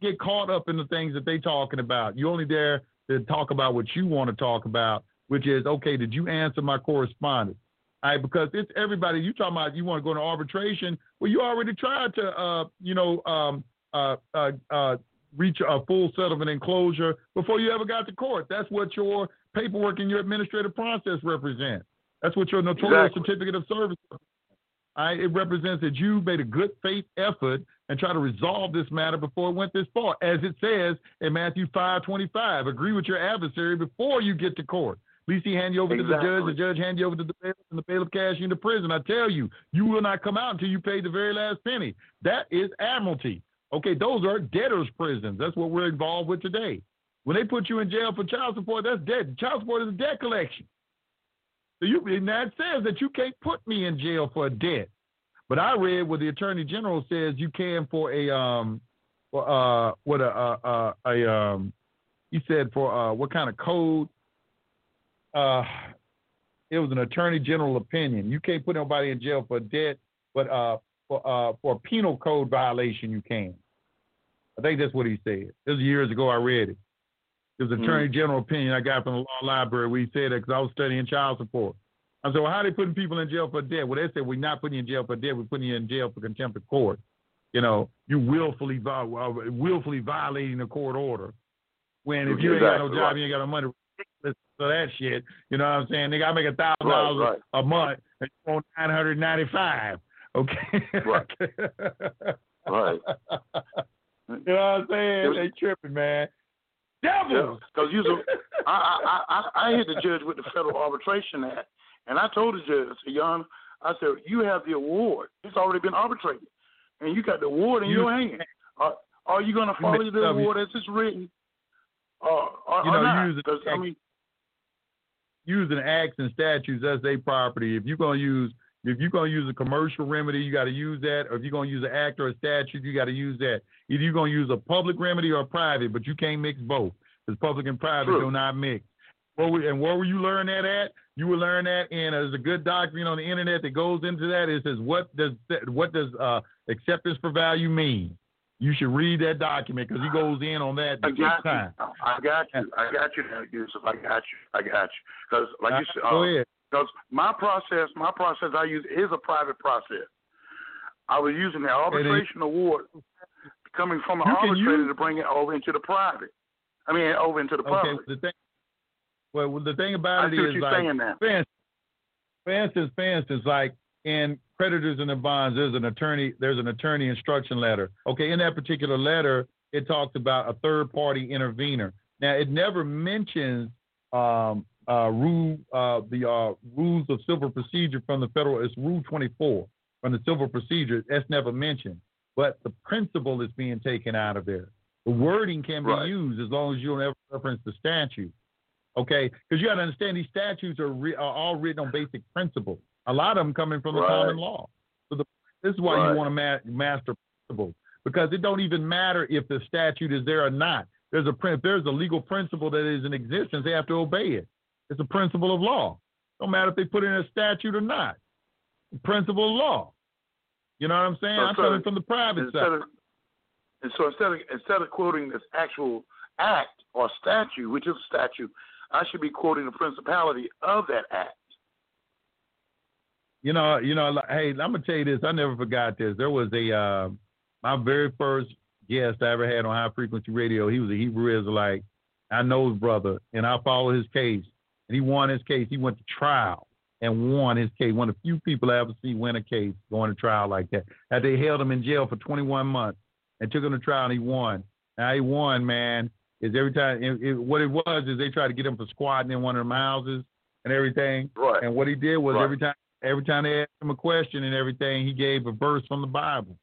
get caught up in the things that they talking about. You're only there to talk about what you want to talk about, which is okay. Did you answer my correspondence? All right, because it's everybody. You talking about you want to go to arbitration? Well, you already tried to, uh, you know, um, uh, uh, uh, reach a full settlement and closure before you ever got to court. That's what your paperwork and your administrative process represent. That's what your notorious Exactly. certificate of service. Right, it represents that you made a good faith effort and try to resolve this matter before it went this far, as it says in Matthew five twenty five. Agree with your adversary before you get to court. At least he hand you over to the judge, the judge hand you over to the bailiff, and the bailiff cash you into prison. I tell you, you will not come out until you pay the very last penny. That is admiralty. Okay, those are debtors' prisons. That's what we're involved with today. When they put you in jail for child support, that's debt. Child support is a debt collection. So you and that says that you can't put me in jail for a debt. But I read what the attorney general says you can for a um for uh what a uh, uh, a um he said for uh what kind of code uh it was an attorney general opinion. You can't put nobody in jail for debt, but uh for uh, for a penal code violation, you can. I think that's what he said. It was years ago. I read it. It was mm. Attorney mm. General opinion I got from the law library We said that because I was studying child support. I said, well, how are they putting people in jail for debt? Well, they said, we're not putting you in jail for debt. We're putting you in jail for contempt of court. You know, you willfully, uh, willfully violating the court order. When if you ain't got no job, you ain't got no money. So that shit, you know what I'm saying? They got to make a thousand dollars a month and want 995. Okay. Right. Right. you know what I'm saying? They tripping, man. Yeah, Devils. because you, I, I, I, I hit the judge with the Federal Arbitration Act, and I told the judge, I said, Your Honor, I said, you have the award. It's already been arbitrated, and you got the award in You- your hand. Are, are you going to follow the W- award as it's written, or, or, You or know, not? use I mean, using acts and statutes as their property. If you're gonna use if you're gonna use a commercial remedy, you got to use that. Or if you're gonna use an act or a statute, you got to use that. Either you're gonna use a public remedy or a private, but you can't mix both. Because public and private True. do not mix. Where we, and where will you learn that at? You will learn that in there's a good doctrine on the internet that goes into that. It says what does what does uh, acceptance for value mean? You should read that document because he goes in on that I got time. you. I got you. I got you, Yusef. I got you. I got you. Because, like you said, Go uh, ahead. Because my process, my process I use is a private process. I was using the arbitration award coming from an arbitrator use- to bring it over into the private. I mean, over into the Okay, public. the thing. Well, the thing I about see it is you're like, saying now. for instance, for instance, for instance, like in creditors and the bonds, there's an attorney, there's an attorney instruction letter. Okay, in that particular letter, it talks about a third party intervener. Now, it never mentions um, uh, rule uh, the uh, rules of civil procedure from the federal. It's Rule 24 from the civil procedure. That's never mentioned, but the principle is being taken out of there. The wording can be Right. used as long as you don't ever reference the statute. Okay, because you got to understand these statutes are, re- are all written on basic principles. A lot of them coming from the Right. common law. So the, this is why Right. you want to ma- master principles because it don't even matter if the statute is there or not. There's a if there's a legal principle that is in existence, they have to obey it. It's a principle of law. Don't matter if they put it in a statute or not. Principle of law. You know what I'm saying? So I'm coming from the private side. of, and so instead of instead of quoting this actual act or statute, which is a statute, I should be quoting the principality of that act. You know, you know. Hey, I'm gonna tell you this. I never forgot this. There was a uh, my very first guest I ever had on high frequency radio. He was a Hebrew Israelite. I know his brother, and I follow his case, and he won his case. He went to trial. and won his case. One of the few people I ever see win a case going to trial like that. That they held him in jail for 21 months and took him to trial and he won. Now he won, man. Is every time it, it, what it was is they tried to get him for squatting in one of them houses and everything. Right. And what he did was Right. every time every time they asked him a question and everything, he gave a verse from the Bible.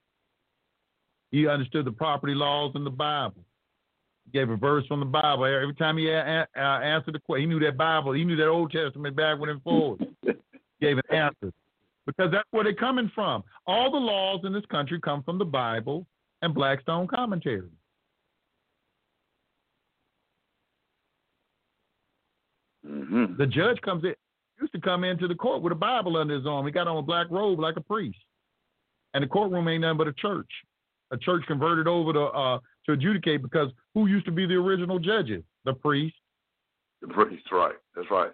He understood the property laws in the Bible. Gave a verse from the Bible. Every time he a- a- answered the question, he knew that Bible. He knew that Old Testament backward and forward. gave an answer because that's where they're coming from. All the laws in this country come from the Bible and Blackstone commentary. hmm The judge comes in, used to come into the court with a Bible under his arm. He got on a black robe like a priest. And the courtroom ain't nothing but a church. A church converted over to uh, to adjudicate because who used to be the original judges? The priest. The priest, right. That's right.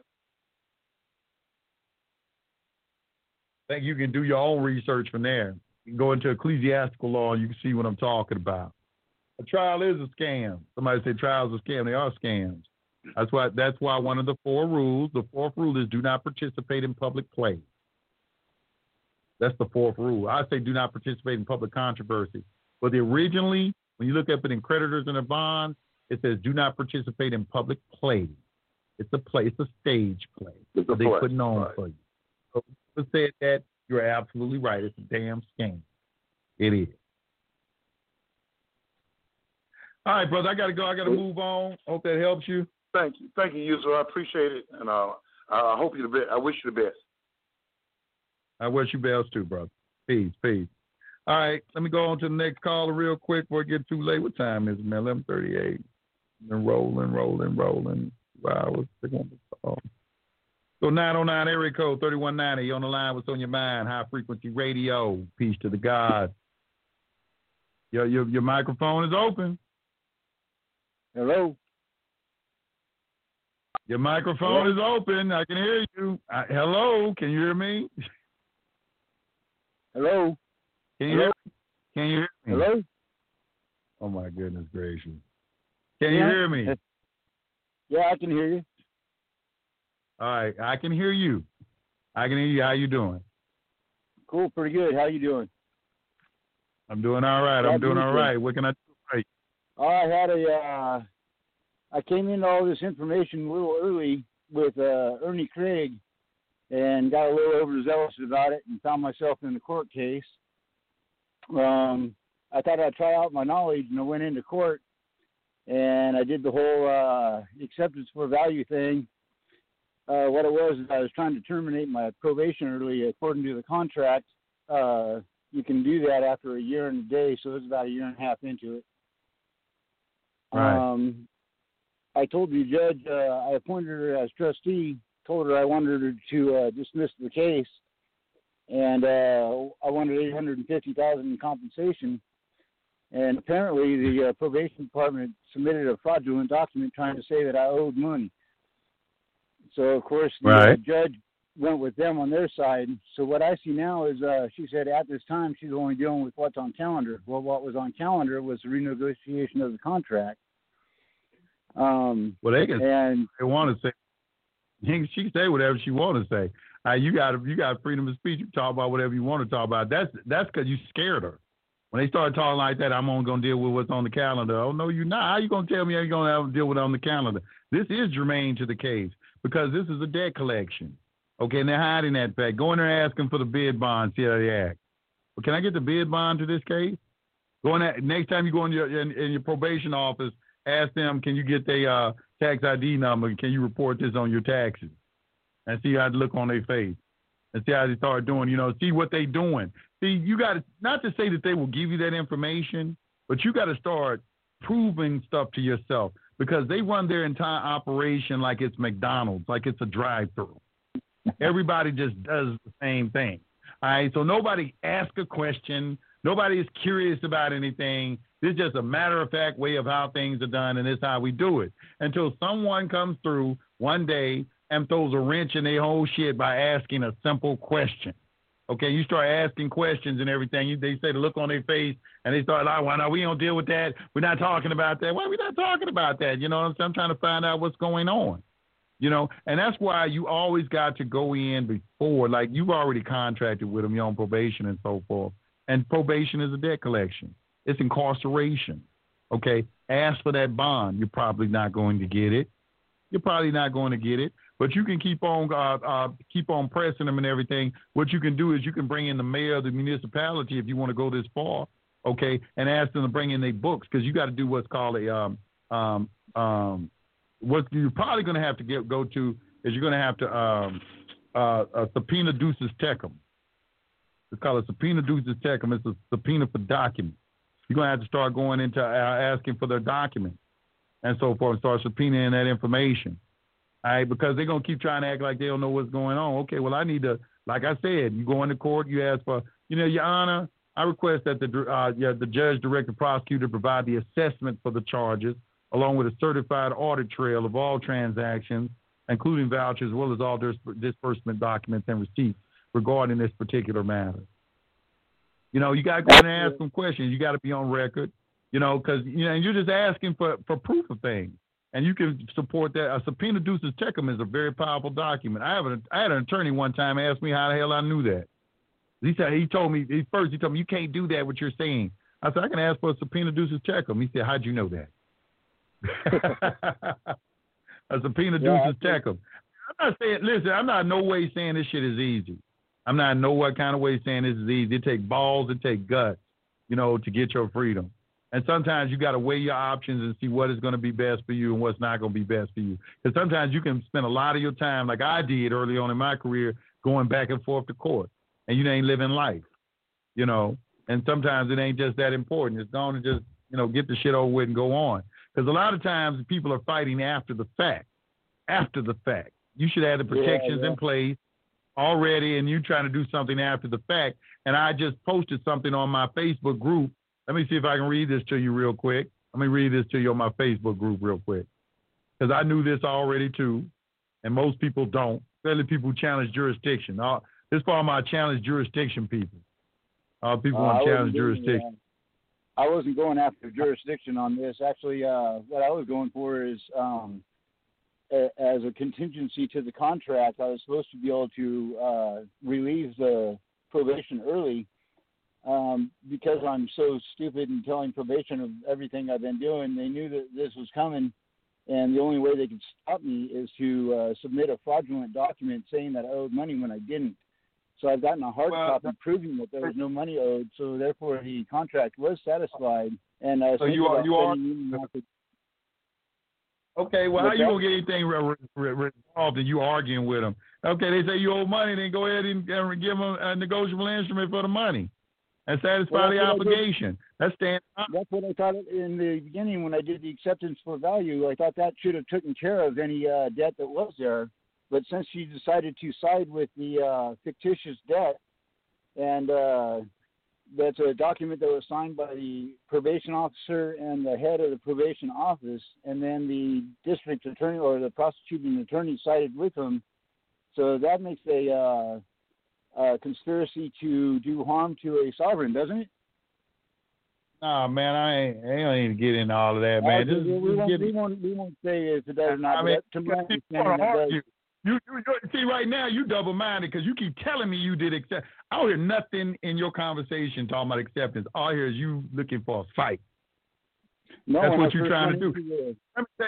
I think you can do your own research from there. You can go into ecclesiastical law and you can see what I'm talking about. A trial is a scam. Somebody say trials are scam. They are scams. That's why that's why one of the four rules, the fourth rule is do not participate in public play. That's the fourth rule. I say do not participate in public controversy. But the originally, when you look up it in creditors and bonds, it says do not participate in public play. It's a play, it's a stage play. It's a they play, putting on right. for you. So said that, you're absolutely right. It's a damn scam. It is. All right, brother. I gotta go. I gotta move on. Hope that helps you. Thank you. Thank you, user. I appreciate it. And uh, I hope you the best. I wish you the best. I wish you bells too, brother. Peace, peace. All right, let me go on to the next caller real quick before it get too late. What time is it, man? Eleven thirty-eight. Been rolling, rolling, rolling. Two hours. They one call. So 909 area code 3190. You on the line? What's on your mind? High frequency radio. Peace to the God. Your your your microphone is open. Hello. Your microphone is open. I can hear you. Uh, hello, can you hear me? Hello. Can you hear me? Can you hear me? Hello. Oh my goodness gracious. Can you hear me? Yeah, I can hear you. All right, I can hear you. I can hear you. How you doing? Cool. Pretty good. How you doing? I'm doing all right. I'm doing all right. What can I do? for you? I had a. Uh, I came into all this information a little early with uh, Ernie Craig, and got a little overzealous about it, and found myself in the court case. Um, I thought I'd try out my knowledge, and I went into court, and I did the whole uh, acceptance for value thing. Uh, what it was is I was trying to terminate my probation early, according to the contract. Uh, you can do that after a year and a day, so it's about a year and a half into it. Right. Um, I told the judge uh, I appointed her as trustee. Told her I wanted her to uh, dismiss the case, and uh, I wanted eight hundred and fifty thousand in compensation. And apparently, the uh, probation department submitted a fraudulent document trying to say that I owed money. So of course, the uh, Right. judge went with them on their side. So what I see now is, uh, she said at this time she's only dealing with what's on calendar. Well, what was on calendar was the renegotiation of the contract. Um, Well, they can and they want to say. She she can say whatever she want to say. Uh, you got you got freedom of speech. You talk about whatever you want to talk about. That's that's because you scared her. When they start talking like that, I'm only gonna deal with what's on the calendar. Oh no, you're not. How you gonna tell me you gonna have to deal with it on the calendar? This is germane to the case because this is a debt collection. Okay, and they're hiding that fact. Go in there asking for the bid bond. See how they act. Can I get the bid bond to this case? Go in that, next time you go in your in, in your probation office, ask them, can you get their uh, tax ID number? Can you report this on your taxes? And see how they look on their face. And see how they start doing, you know, see what they doing. See, you got to, not to say that they will give you that information, but you got to start proving stuff to yourself because they run their entire operation like it's McDonald's, like it's a drive through. Everybody just does the same thing. All right, so nobody asks a question. Nobody is curious about anything. This is just a matter of fact way of how things are done, and is how we do it. Until someone comes through one day and throws a wrench in their whole shit by asking a simple question. Okay, you start asking questions and everything. They say the look on their face, and they start like, "Why not? We don't deal with that. We're not talking about that. Why are we not talking about that? You know what I'm saying? I'm trying to find out what's going on. You know, and that's why you always got to go in before, like you've already contracted with them, you're on probation and so forth. And probation is a debt collection. It's incarceration. Okay, ask for that bond. You're probably not going to get it. You're probably not going to get it. But you can keep on uh, uh, keep on pressing them and everything. What you can do is you can bring in the mayor of the municipality if you want to go this far, okay, and ask them to bring in their books because you got to do what's called a um, um, um, what you're probably going to have to get go to is you're going to have to um, uh, a subpoena duces tecum. It's called a subpoena duces tecum. It's a subpoena for documents. You're going to have to start going into uh, asking for their documents and so forth, and start subpoenaing that information. All right, because they're gonna keep trying to act like they don't know what's going on. Okay, well I need to, like I said, you go into court, you ask for, you know, Your Honor, I request that the uh, yeah, the judge, direct the prosecutor provide the assessment for the charges, along with a certified audit trail of all transactions, including vouchers, as well as all dis- disbursement documents and receipts regarding this particular matter. You know, you got to go in and ask some questions. You got to be on record. You know, because you know you're just asking for for proof of things and you can support that. A subpoena duces tecum is a very powerful document. I have an, I had an attorney one time ask me how the hell I knew that. He said he told me he, first he told me you can't do that what you're saying. I said I can ask for a subpoena duces tecum. He said how'd you know that? a subpoena yeah, duces tecum. I'm not saying listen. I'm not in no way saying this shit is easy. I'm not in no what kind of way saying this is easy. It take balls. It take guts, you know, to get your freedom. And sometimes you got to weigh your options and see what is going to be best for you and what's not going to be best for you. Because sometimes you can spend a lot of your time, like I did early on in my career, going back and forth to court, and you ain't living life, you know. And sometimes it ain't just that important. It's going to just, you know, get the shit over with and go on. Because a lot of times people are fighting after the fact. After the fact, you should have the protections yeah, yeah. in place already, and you trying to do something after the fact. And I just posted something on my Facebook group let me see if I can read this to you real quick. Let me read this to you on my Facebook group real quick. Because I knew this already too, and most people don't, especially people who challenge jurisdiction. Uh, this part of my challenge jurisdiction people. Uh, people uh, want to challenge jurisdiction. I wasn't going after jurisdiction on this. Actually, uh, what I was going for is um, a, as a contingency to the contract, I was supposed to be able to uh, relieve the probation early um, because I'm so stupid and telling probation of everything I've been doing, they knew that this was coming, and the only way they could stop me is to uh, submit a fraudulent document saying that I owed money when I didn't. So I've gotten a hard well, copy proving that there was no money owed. So therefore, the contract was satisfied. And uh, so you are you are. Okay, well, how you gonna get anything re- re- resolved and you arguing with them? Okay, they say you owe money, then go ahead and, and give them a negotiable instrument for the money and satisfy well, the obligation. That's stand. That's what I thought in the beginning when I did the acceptance for value. I thought that should have taken care of any uh, debt that was there. But since she decided to side with the uh, fictitious debt, and uh, that's a document that was signed by the probation officer and the head of the probation office, and then the district attorney or the prosecuting attorney sided with them. So that makes a uh, uh, conspiracy to do harm to a sovereign, doesn't it? Nah, man, I ain't, I don't even get into all of that, man. just, we, won't, we, won't, we won't say if it does or not. I mean, to my you, you, you, see, right now you double minded because you keep telling me you did accept. I don't hear nothing in your conversation talking about acceptance. All I hear is you looking for a fight. No, That's what you're trying to do. The...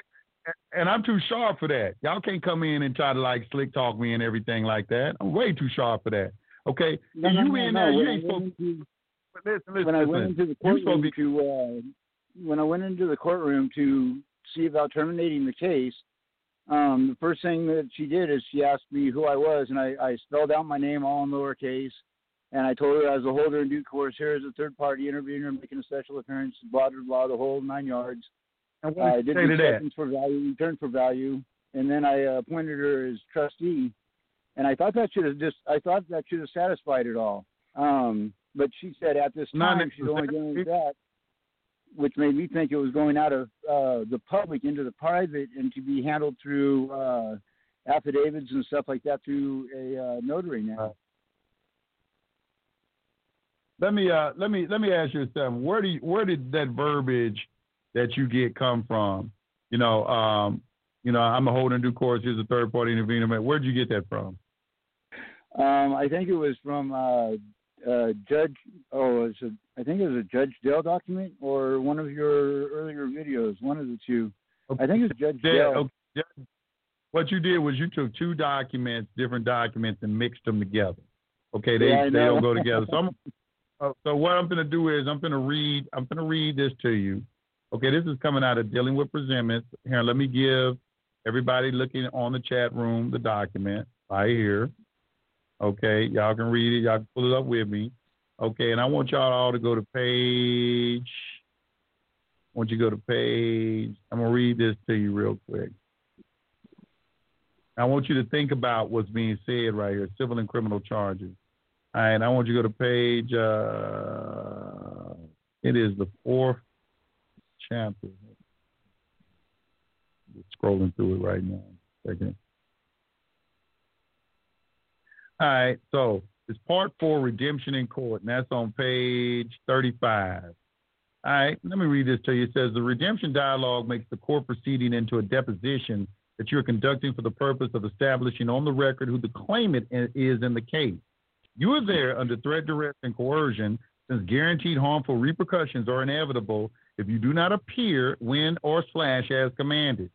And I'm too sharp for that. Y'all can't come in and try to like slick talk me and everything like that. I'm way too sharp for that. Okay, no, you no, in no, there, you ain't supposed to. Listen, listen, when I went into the courtroom be... to uh, when I went into the courtroom to see about terminating the case, um, the first thing that she did is she asked me who I was, and I, I spelled out my name all in lowercase, and I told her I was a holder in due course. Here is a third party intervener making a special appearance, blah blah blah, the whole nine yards. And I did acceptance for value, return for value, and then I uh, appointed her as trustee. And I thought that should have just I thought that should have satisfied it all. Um, but she said at this time she's only doing that, which made me think it was going out of uh, the public into the private and to be handled through uh, affidavits and stuff like that through a uh, notary now. Let me uh, let me let me ask you something. Where do you, where did that verbiage that you get come from? You know, um, you know, I'm a holder in due course. Here's a third party intervener. Where'd you get that from? Um, I think it was from uh, uh, Judge. Oh, it was a, I think it was a Judge Dale document or one of your earlier videos. One of the two. I think it was Judge Dale. Okay. What you did was you took two documents, different documents, and mixed them together. Okay, they Yeah, they don't go together. So I'm, so what I'm going to do is I'm going to read I'm going to read this to you. Okay, this is coming out of dealing with presentments. Here, let me give everybody looking on the chat room the document right here. Okay, y'all can read it. Y'all can pull it up with me. Okay, and I want y'all all to go to page. I want you to go to page. I'm gonna read this to you real quick. I want you to think about what's being said right here, civil and criminal charges. All right, I want you to go to page. Uh, it is the fourth chapter. Scrolling through it right now. Second. All right, so it's part four, redemption in court, and that's on page 35. All right, let me read this to you. It says the redemption dialogue makes the court proceeding into a deposition that you're conducting for the purpose of establishing on the record who the claimant is in the case. You are there under threat, duress, and coercion, since guaranteed harmful repercussions are inevitable if you do not appear when or slash as commanded.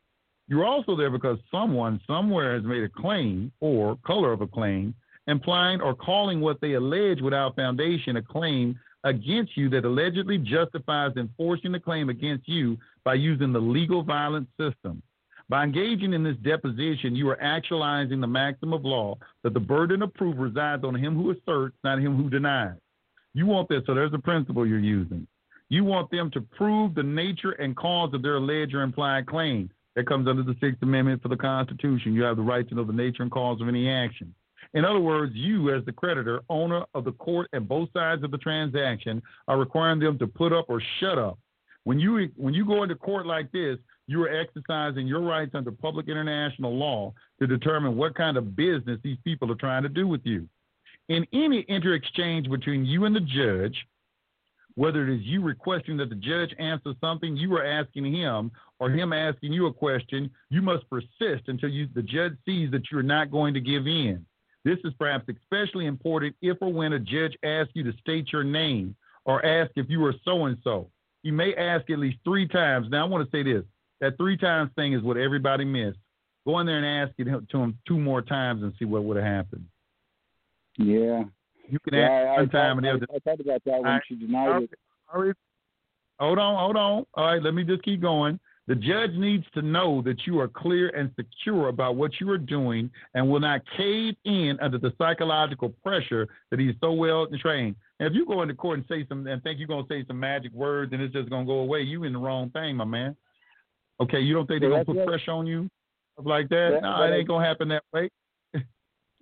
You're also there because someone somewhere has made a claim or color of a claim, implying or calling what they allege without foundation a claim against you that allegedly justifies enforcing the claim against you by using the legal violence system. By engaging in this deposition, you are actualizing the maxim of law that the burden of proof resides on him who asserts, not him who denies. You want this, so there's a principle you're using. You want them to prove the nature and cause of their alleged or implied claim. That comes under the Sixth Amendment for the Constitution. You have the right to know the nature and cause of any action. In other words, you, as the creditor, owner of the court, and both sides of the transaction, are requiring them to put up or shut up. When you when you go into court like this, you are exercising your rights under public international law to determine what kind of business these people are trying to do with you. In any inter-exchange between you and the judge, whether it is you requesting that the judge answer something you are asking him or him asking you a question, you must persist until you, the judge sees that you're not going to give in. This is perhaps especially important if or when a judge asks you to state your name or ask if you are so and so. He may ask at least three times. Now, I want to say this that three times thing is what everybody missed. Go in there and ask it to him two more times and see what would have happened. Yeah. You can Yeah, ask I, one time I, they'll I thought about that when I- she denied it. right, all right. Hold on, hold on. All right, let me just keep going. The judge needs to know that you are clear and secure about what you are doing and will not cave in under the psychological pressure that he's so well trained. And if you go into court and say some and think you're gonna say some magic words and it's just gonna go away, you in the wrong thing, my man. Okay, you don't think they're gonna put pressure on you? Stuff like that? No, it ain't gonna happen that way.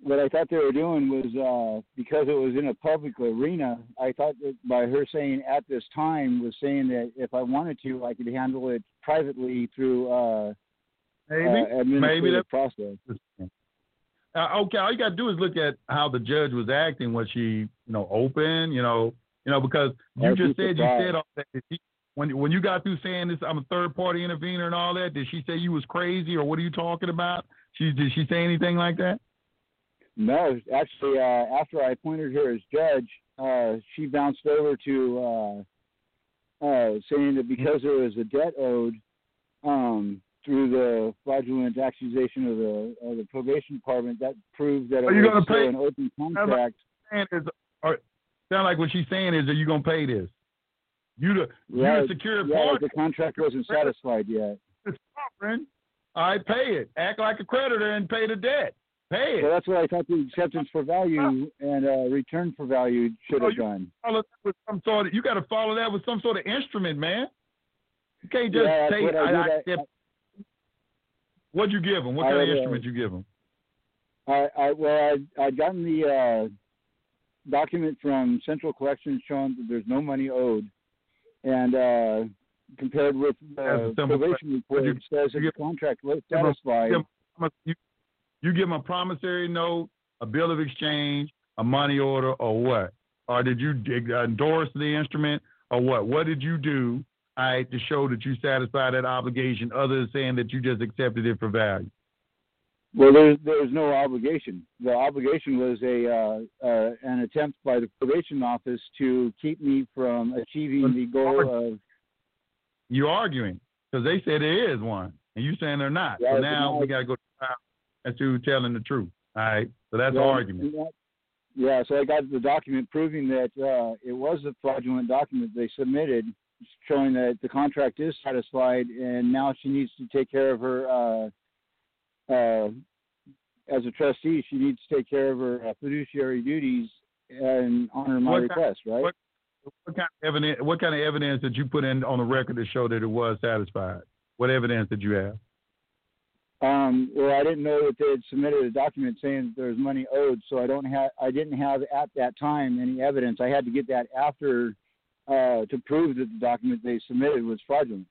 What I thought they were doing was uh, because it was in a public arena. I thought that by her saying at this time was saying that if I wanted to, I could handle it privately through uh, Maybe. uh, administrative maybe that process. Uh, okay, all you got to do is look at how the judge was acting. Was she, you know, open? You know, you know, because you be just said you said all that. She, when when you got through saying this, I'm a third party intervener and all that. Did she say you was crazy or what are you talking about? She did she say anything like that? No, actually, uh, after I appointed her as judge, uh, she bounced over to uh, uh, saying that because there was a debt owed um, through the fraudulent accusation of the of the probation department, that proved that it was pay- an open contract. Saying is, or sound like what she's saying is, are you gonna pay this? You the you Yeah, the secured yeah, party. the contract wasn't satisfied yet. It's sovereign. Right, pay it. Act like a creditor and pay the debt. So that's what I thought the acceptance for value and uh, return for value should Oh, have done. follow that with some sort of you got to follow that with some sort of instrument, man. You can't just yeah, say I, I. I, accept- what'd you give them? What kind of uh, instrument you give them? I, I well, I I'd gotten the uh, document from Central Collections showing that there's no money owed, and uh, compared with the probation report, it says that the contract was satisfied. You, you give them a promissory note, a bill of exchange, a money order, or what? Or did you endorse the instrument, or what? What did you do all right, to show that you satisfy that obligation, other than saying that you just accepted it for value? Well, there's there's no obligation. The obligation was a uh, uh, an attempt by the probation office to keep me from achieving the goal of. You're arguing because they said there is one, and you saying they're not. Yeah, so now now- we got to go to as to telling the truth. All right, so that's Yeah, the argument. Yeah, so I got the document proving that uh, it was a fraudulent document they submitted, showing that the contract is satisfied, and now she needs to take care of her. Uh, uh, as a trustee, she needs to take care of her uh, fiduciary duties and honor my What kind- request, right? what- What kind of evidence? What kind of evidence did you put in on the record to show that it was satisfied? What evidence did you have? Um, well, I didn't know that they had submitted a document saying that there was money owed, so I don't have, I didn't have at that time any evidence. I had to get that after uh, to prove that the document they submitted was fraudulent.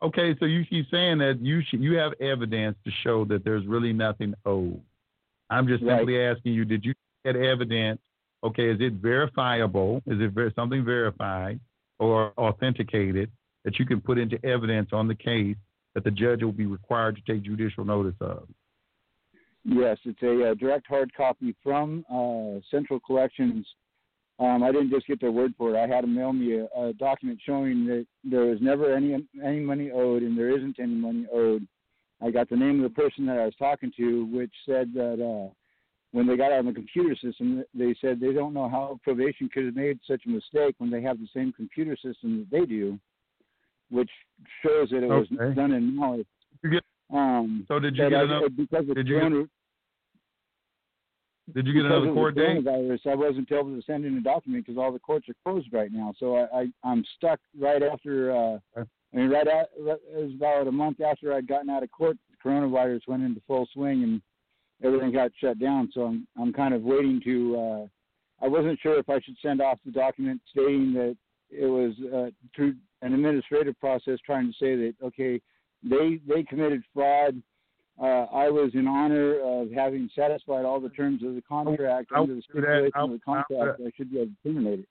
Okay, so you keep saying that you should, you have evidence to show that there's really nothing owed. I'm just Right. simply asking you, did you get evidence? Okay, is it verifiable? Is it ver- something verified or authenticated that you can put into evidence on the case that the judge will be required to take judicial notice of? Yes, it's a, uh direct hard copy from uh, Central Collections. Um, I didn't just get their word for it. I had them mail me a, a document showing that there was never any any money owed, and there isn't any money owed. I got the name of the person that I was talking to, which said that uh, when they got on the computer system, they said they don't know how probation could have made such a mistake when they have the same computer system that they do, which shows that it was done in get- Um, So did you get I, another? because of did you get- Did you get another court date? I wasn't able to send in a document because all the courts are closed right now. So I, I I'm stuck right after. Uh, Okay. I mean, right at it was about a month after I'd gotten out of court, the coronavirus went into full swing and everything got shut down. So I'm I'm kind of waiting to. Uh, I wasn't sure if I should send off the document stating that it was uh, through an administrative process trying to say that okay, they they committed fraud uh, I was in honor of having satisfied all the terms of the contract I under the stipulation of the I contract. I should be able to terminate it.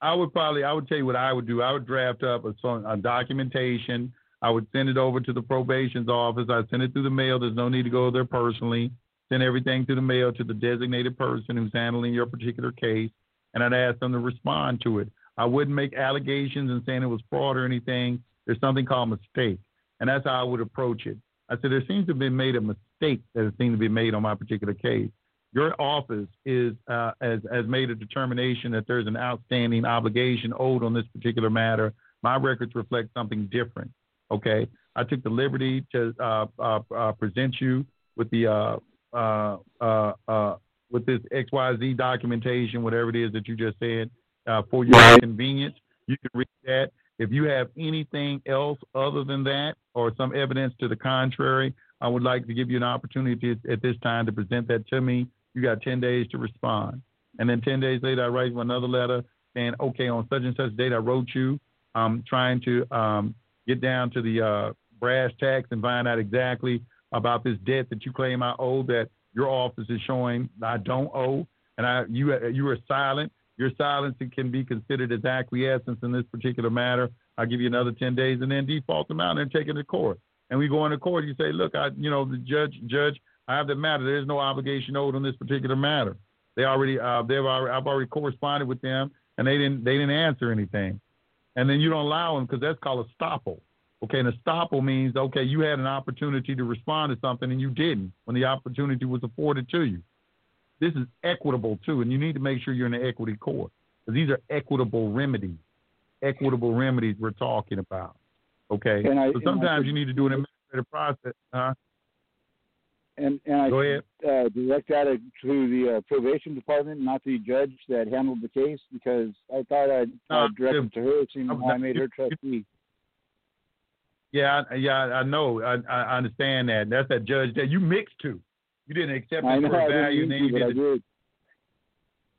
I would probably, I would tell you what I would do. I would draft up a, a documentation. I would send it over to the probation's office. I'd send it through the mail. There's no need to go there personally. Send everything through the mail to the designated person who's handling your particular case, and I'd ask them to respond to it. I wouldn't make allegations and saying it was fraud or anything. There's something called mistake, and that's how I would approach it. I said there seems to have been made a mistake that has seemed to be made on my particular case your office is uh, has has made a determination that there's an outstanding obligation owed on this particular matter. My records reflect something different. Okay, I took the liberty to uh, uh, uh, present you with the uh, uh, with this XYZ documentation, whatever it is that you just said, uh, for your Right. convenience. You can read that. If you have anything else other than that, or some evidence to the contrary, I would like to give you an opportunity at this time to present that to me. You got 10 days to respond. And then 10 days later, I write you another letter saying, okay, on such and such date, I wrote you. I'm trying to um, get down to the uh, brass tacks and find out exactly about this debt that you claim I owe that your office is showing I don't owe. And I, you, you are silent. Your silence can be considered as acquiescence in this particular matter. I'll give you another 10 days and then default them out and take it to court. And we go into court. You say, look, I, you know, the judge, judge, I have the matter. There's no obligation owed on this particular matter. They already, uh, they've already, I've already corresponded with them, and they didn't, they didn't answer anything. And then you don't allow them because that's called a estoppel. Okay, and estoppel means okay, you had an opportunity to respond to something and you didn't when the opportunity was afforded to you. This is equitable too, and you need to make sure you're in the equity court these are equitable remedies. Equitable remedies we're talking about. Okay, And I- so sometimes could- you need to do an administrative process. Huh? And and I Go ahead. uh, direct that to the uh, probation department, not the judge that handled the case, because I thought I'd, I'd direct it to her, seeing how I made her trustee. Yeah, I- yeah, I know. I, I understand that. That's that judge that you mixed two. You didn't accept it know for I value, and then you to, but I did it. did.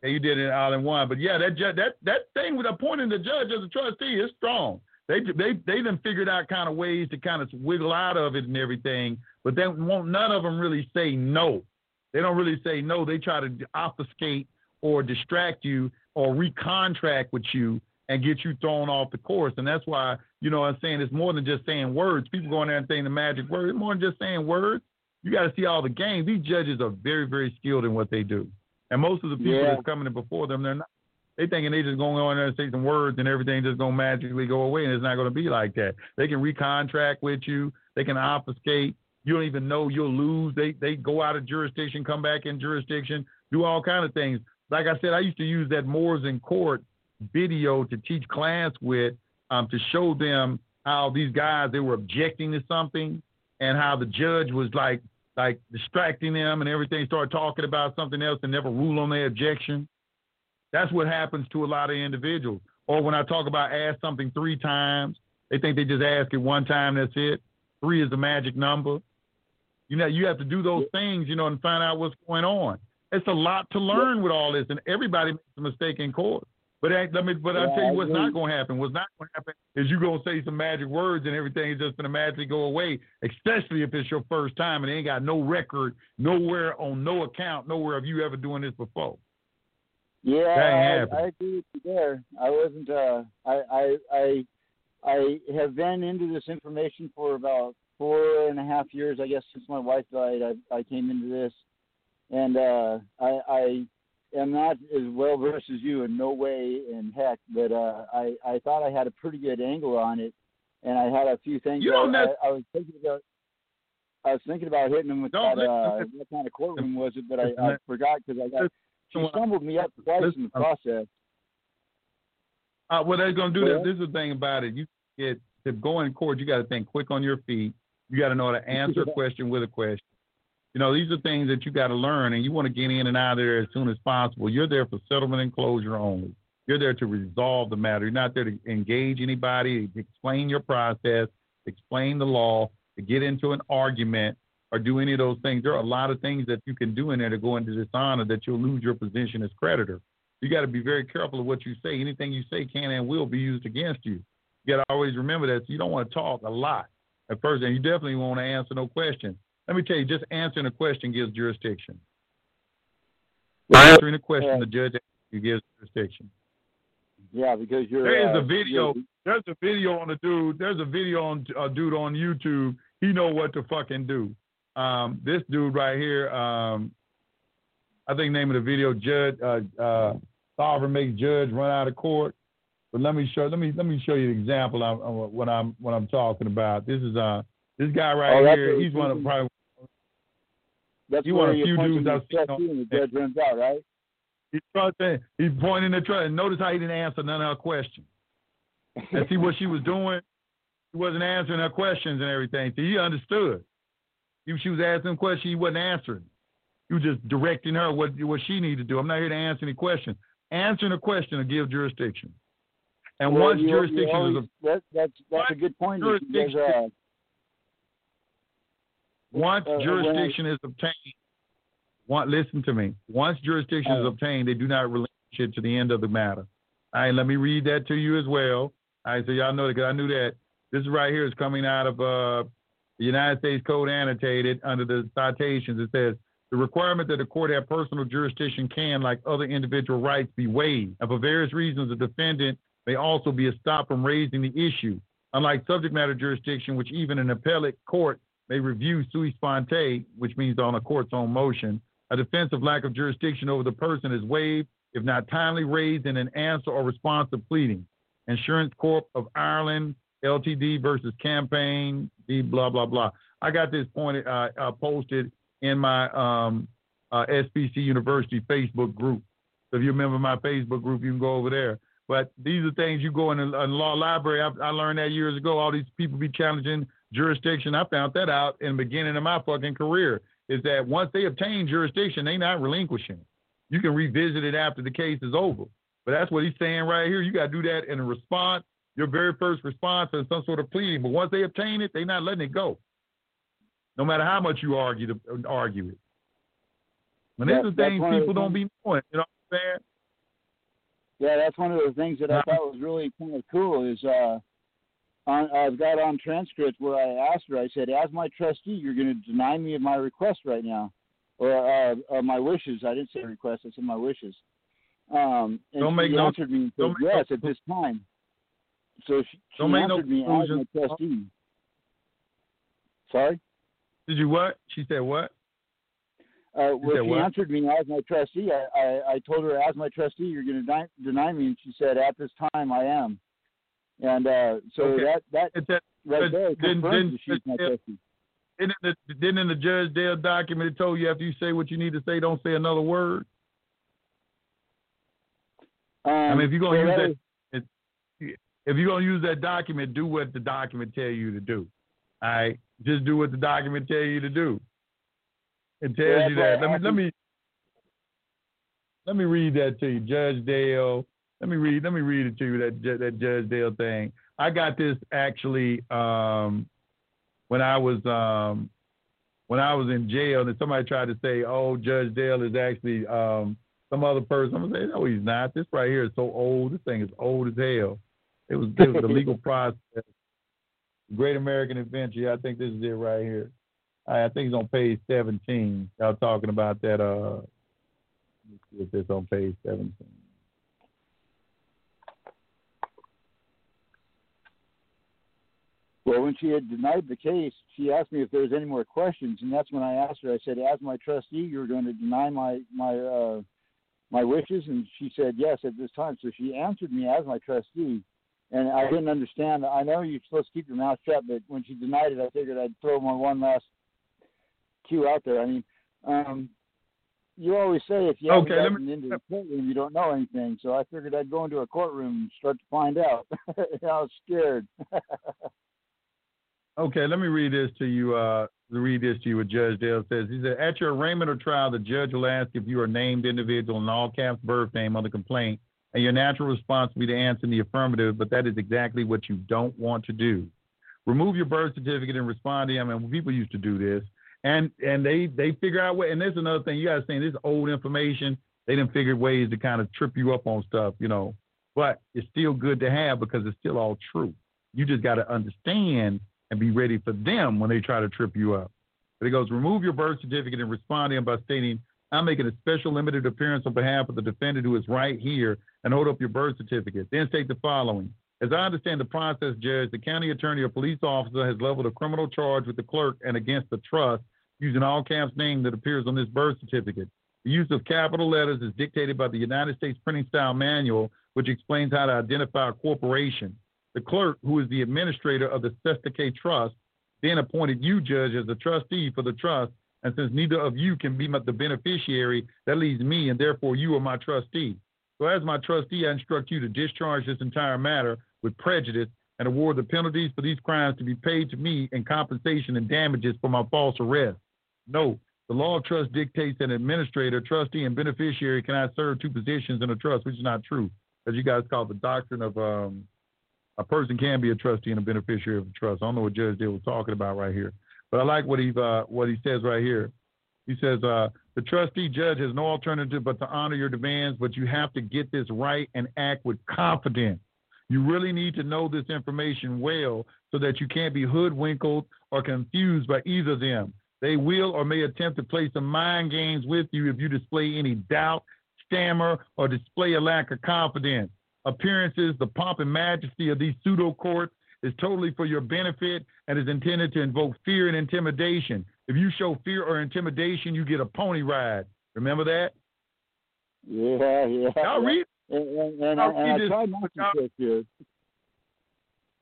Yeah, you did it all in one. But yeah, that ju- that that thing with appointing the judge as a trustee is strong. They they they done figured out kind of ways to kind of wiggle out of it and everything, but they won't. None of them really say no. They don't really say no. They try to obfuscate or distract you or recontract with you and get you thrown off the course. And that's why, you know, I'm saying it's more than just saying words. People go in there and saying the magic word. It's more than just saying words. You got to see all the games. These judges are very, very skilled in what they do. And most of the people Yeah. that's coming in before them, they're not. They thinking they just going on there and say some words and everything just gonna magically go away, and it's not gonna be like that. They can recontract with you. They can obfuscate. You don't even know you'll lose. They they go out of jurisdiction, come back in jurisdiction, do all kind of things. Like I said, I used to use that Moors in court video to teach class with um, to show them how these guys they were objecting to something and how the judge was like like distracting them and everything, start talking about something else and never rule on their objection. That's what happens to a lot of individuals. Or when I talk about ask something three times, they think they just ask it one time, that's it. Three is the magic number. You know, you have to do those things, you know, and find out what's going on. It's a lot to learn with all this, and everybody makes a mistake in court. But ain't- let me, but I'll tell you I what's not going to happen. What's not going to happen is you're going to say some magic words and everything is just going to magically go away, especially if it's your first time and they ain't got no record, nowhere on no account, nowhere of you ever doing this before. Yeah, I. I agree with you there. I wasn't. Uh, I, I, I, I have been into this information for about four and a half years, I guess, since my wife died. I, I came into this, and uh, I, I am not as well versed as you in no way in heck, but uh, I, I thought I had a pretty good angle on it, and I had a few things. You that don't I, nec- I was thinking about. I was thinking about hitting him with Don't that. Uh, what kind of courtroom was it? But I, I forgot because I got. She stumbled me up twice in the process. Uh, well, they're going to do this. This is the thing about it. You get to go in court. You got to think quick on your feet. You got to know how to answer a question with a question. You know, these are things that you got to learn, and you want to get in and out of there as soon as possible. You're there for settlement and closure only. You're there to resolve the matter. You're not there to engage anybody, explain your process, explain the law, to get into an argument, or do any of those things. There are a lot of things that you can do in there to go into dishonor that you'll lose your position as creditor. You got to be very careful of what you say. Anything you say can and will be used against you. You got to always remember that. So you don't want to talk a lot at first, and you definitely won't answer no question. Let me tell you, just answering a question gives jurisdiction. Answering a question, the judge gives jurisdiction. Yeah, because you're. There is uh, a video. There's a video on a dude. There's a video on a dude on YouTube. He know what to fucking do. Um, this dude right here. Um, I think name of the video, Judge uh, uh, Sovereign makes Judge run out of court. But let me show let me let me show you an example of, of what I'm what I'm talking about. This is uh this guy right Oh, here. He's one of probably That's you a you few dudes I've seen on- too the judge runs out, right? he's trusting. He's pointing the trust. And notice how he didn't answer none of her questions. and see what she was doing. He wasn't answering her questions and everything. So he understood. If she was asking questions, he wasn't answering. He was just directing her what what she needed to do. I'm not here to answer any questions. Answering a question will give jurisdiction. And Well, once you- you jurisdiction always- is that, that's that's a good point. jurisdiction- uh, once uh, jurisdiction is obtained, one, listen to me. Once jurisdiction is Uh. obtained, they do not relinquish it to the end of the matter. All right, let me read that to you as well. All right, so y'all know that because I knew that. This right here is coming out of uh, the United States Code annotated under the citations. It says the requirement that the court have personal jurisdiction can, like other individual rights, be waived. And for various reasons, the defendant may also be stopped from raising the issue. Unlike subject matter jurisdiction, which even an appellate court may review sua sponte, which means on a court's own motion, a defense of lack of jurisdiction over the person is waived if not timely raised in an answer or response to pleading. Insurance Corp of Ireland, LTD versus Compagnie, D blah, blah, blah. I got this pointed, uh, uh, posted in my um, uh, SPC University Facebook group. So if you remember my Facebook group, you can go over there. But these are things you go in a, a law library. I, I learned that years ago. All these people be challenging jurisdiction. I found that out in the beginning of my fucking career. Is that once they obtain jurisdiction, they not relinquishing. You can revisit it after the case is over. But that's what he's saying right here. You got to do that in a response, your very first response or some sort of pleading. But once they obtain it, they're not letting it go. No matter how much you argue to argue it. And these are things people don't be knowing. You know what I'm saying? Yeah, that's one of the things that I thought was really kind of cool. Is uh, on, I've got on transcript where I asked her. I said, "As my trustee, you're going to deny me of my request right now, or uh, uh, my wishes." I didn't say request. I said my wishes. Um, and Don't she make no- answered me said, don't no- yes, at this time. So she, she Don't make no answered me as my trustee. Sorry? Did you what? She said what? Uh, well, she what? answered me as my trustee. I, I, I told her, as my trustee, you're going to deny, deny me, and she said, at this time, I am. And uh, so Okay. that that It said, right there didn't- confirms didn't- that she's didn't- didn't the, didn't the Judge Dale document it told you after you say what you need to say, don't say another word? Um, I mean, if you're gonna use that if you're gonna use that document, do what the document tell you to do. All right, just do what the document tell you to do. It tells Yeah, you that. Let me let me let me read that to you, Judge Dale. Let me read. Let me read it to you that that Judge Dale thing. I got this actually um, when I was um, when I was in jail, and somebody tried to say, "Oh, Judge Dale is actually um, some other person." I'm gonna say, "No, he's not. This right here is so old. This thing is old as hell. It was it was the legal process. Great American Adventure. I think this is it right here. I, I think it's on page 17. Y'all talking about that. Uh, let me see if it's on page 17. Well, when she had denied the case, she asked me if there was any more questions, and that's when I asked her. I said, "As my trustee, you're going to deny my my uh, my wishes," and she said, "Yes, at this time." So she answered me as my trustee, and I didn't understand. I know you're supposed to keep your mouth shut, but when she denied it, I figured I'd throw my one last cue out there. I mean, um, you always say if you haven't Okay, gotten into the courtroom, you don't know anything. So I figured I'd go into a courtroom and start to find out. I was scared. Okay, let me read this to you. Uh, read this to you. What Judge Dale says. He said, "At your arraignment or trial, the judge will ask if you are named individual in all caps birth name on the complaint, and your natural response will be to answer in the affirmative. But that is exactly what you don't want to do. Remove your birth certificate and respond to him. And people used to do this, and and they they figure out what. And there's another thing you guys saying. This old information. They didn't figure ways to kind of trip you up on stuff, you know. But it's still good to have because it's still all true. You just got to understand." And be ready for them when they try to trip you up. But it goes, remove your birth certificate and respond to him by stating, I'm making a special limited appearance on behalf of the defendant who is right here and hold up your birth certificate. Then state the following. As I understand the process, Judge, the county attorney or police officer has leveled a criminal charge with the clerk and against the trust using all caps name that appears on this birth certificate. The use of capital letters is dictated by the United States Printing Style Manual, which explains how to identify a corporation. The clerk, who is the administrator of the Cestui Que Trust, then appointed you, Judge, as the trustee for the trust. And since neither of you can be the beneficiary, that leaves me, and therefore you are my trustee. So, as my trustee, I instruct you to discharge this entire matter with prejudice and award the penalties for these crimes to be paid to me in compensation and damages for my false arrest. Note, the law of trust dictates that an administrator, trustee, and beneficiary cannot serve two positions in a trust, which is not true, as you guys call the doctrine of um, a person can be a trustee and a beneficiary of a trust. I don't know what Judge Dale was talking about right here, but I like what he uh, what he says right here. He says uh, the trustee judge has no alternative but to honor your demands, but you have to get this right and act with confidence. You really need to know this information well so that you can't be hoodwinked or confused by either of them. They will or may attempt to play some mind games with you if you display any doubt, stammer, or display a lack of confidence appearances, the pomp and majesty of these pseudo courts is totally for your benefit and is intended to invoke fear and intimidation. If you show fear or intimidation, you get a pony ride. Remember that? Yeah, yeah. Y'all read, And, and, and, I, and I this- tried not to y'all- sit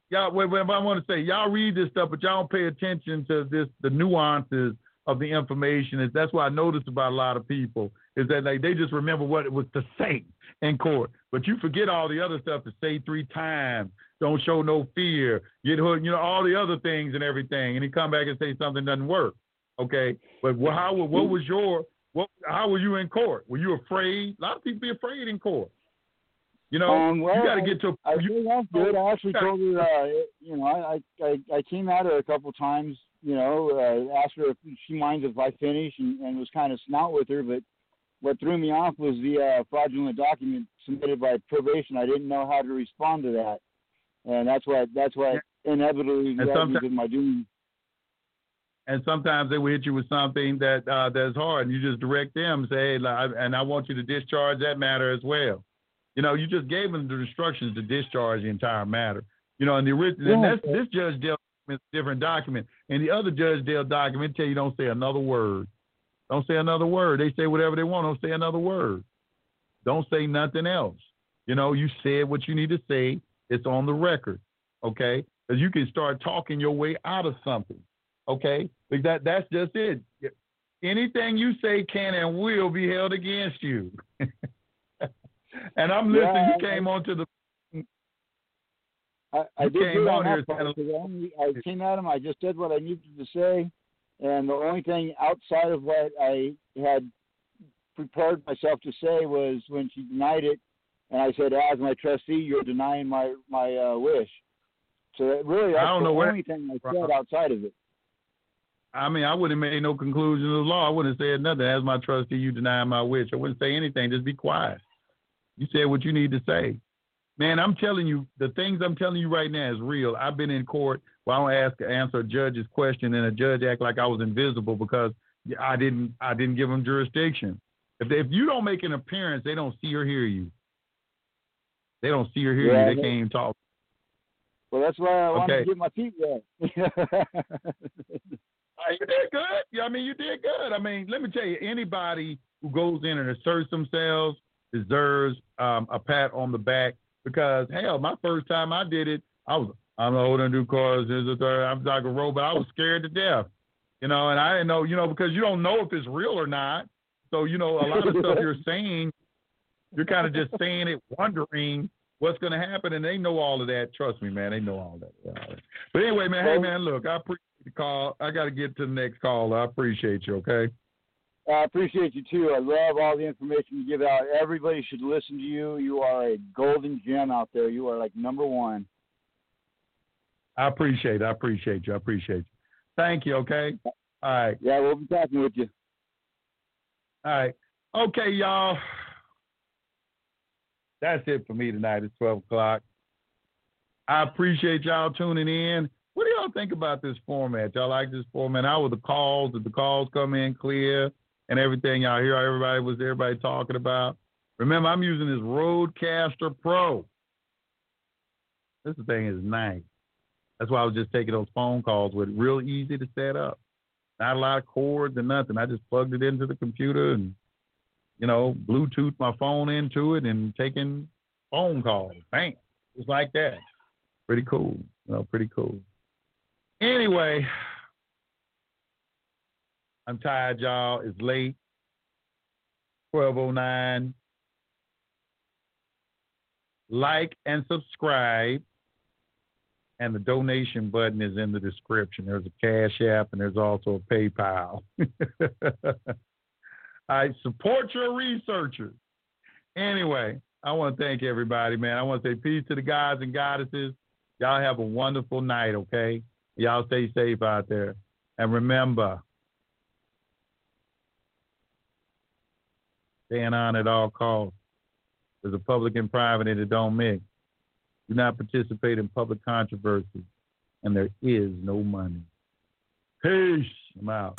y'all. What, what I want to say, y'all read this stuff, but y'all don't pay attention to this, the nuances of the information. Is that's what I noticed about a lot of people is that like they just remember what it was to say in court, but you forget all the other stuff to say three times. Don't show no fear. Get hood, you know, all the other things and everything, and he come back and say something doesn't work. Okay, but how what was your what? How were you in court? Were you afraid? A lot of people be afraid in court. You know, Um, well, you got to get to. I you, think that's good. I actually told her, uh, you know, I, I I came at her a couple times. You know, uh, asked her if she minds if I finish, and, and was kind of snout with her. But what threw me off was the uh, fraudulent document submitted by probation. I didn't know how to respond to that, and that's what that's what inevitably led me to my doom. and sometimes they will hit you with something that uh, that's hard, and you just direct them, say, hey, and I want you to discharge that matter as well. You know, you just gave them the instructions to discharge the entire matter. You know, and the original, yeah. and this judge Dale a different document, and the other judge Dale document tell you don't say another word. Don't say another word. They say whatever they want. Don't say another word. Don't say nothing else. You know, you said what you need to say. It's on the record. Okay, because you can start talking your way out of something. Okay, that that's just it. Anything you say can and will be held against you. and I'm listening. Yeah, you came onto the. I, I did came on here. I, I came at him. I just did what I needed to say, and the only thing outside of what I had prepared myself to say was when she denied it, and I said, "As my trustee, you're denying my my uh, wish." So really, that's I don't the know only thing I said outside of it. I mean, I wouldn't have made no conclusion of the law. I wouldn't have said nothing. As my trustee, you deny my wish. I wouldn't say anything. Just be quiet. You said what you need to say. Man, I'm telling you, the things I'm telling you right now is real. I've been in court where I don't ask answer a judge's question and a judge act like I was invisible because I didn't I didn't give them jurisdiction. If they, if you don't make an appearance, they don't see or hear you. They don't see or hear yeah, you. They can't even talk. Well, that's why I wanted to get my feet wet. you did good. Yeah, I mean, you did good. I mean, let me tell you, anybody who goes in and asserts themselves deserves um, a pat on the back because hell, my first time I did it, I was I'm holding new cars. There's a third. I'm like a robot. I was scared to death, you know, and I didn't know, you know, because you don't know if it's real or not. So you know, a lot of stuff you're saying, you're kind of just saying it, wondering what's going to happen, and they know all of that. Trust me, man, they know all that. But anyway, man, hey man, look, I appreciate the call. I got to get to the next call. I appreciate you. Okay. I appreciate you too. I love all the information you give out. Everybody should listen to you. You are a golden gem out there. You are like number one. I appreciate it. I appreciate you. I appreciate you. Thank you. Okay. All right. Yeah, we'll be talking with you. All right. Okay, y'all. That's it for me tonight. It's 12 o'clock. I appreciate y'all tuning in. What do y'all think about this format? Y'all like this format? How were the calls? Did the calls come in clear and everything? Y'all hear everybody was everybody talking about? Remember, I'm using this RODECaster Pro. This thing is nice. That's why I was just taking those phone calls with it. Real easy to set up. Not a lot of cords and nothing. I just plugged it into the computer and, you know, Bluetooth my phone into it and taking phone calls. Bang. Just like that. Pretty cool. You know, pretty cool. Anyway, I'm tired, y'all. It's late. 1209. Like and subscribe. And the donation button is in the description. There's a Cash App and there's also a PayPal. I support your researchers. Anyway, I want to thank everybody, man. I want to say peace to the guys and goddesses. Y'all have a wonderful night, okay? Y'all stay safe out there. And remember, staying on at all costs. There's a public and private it don't mix. Do not participate in public controversy. And there is no money. Peace. I'm out.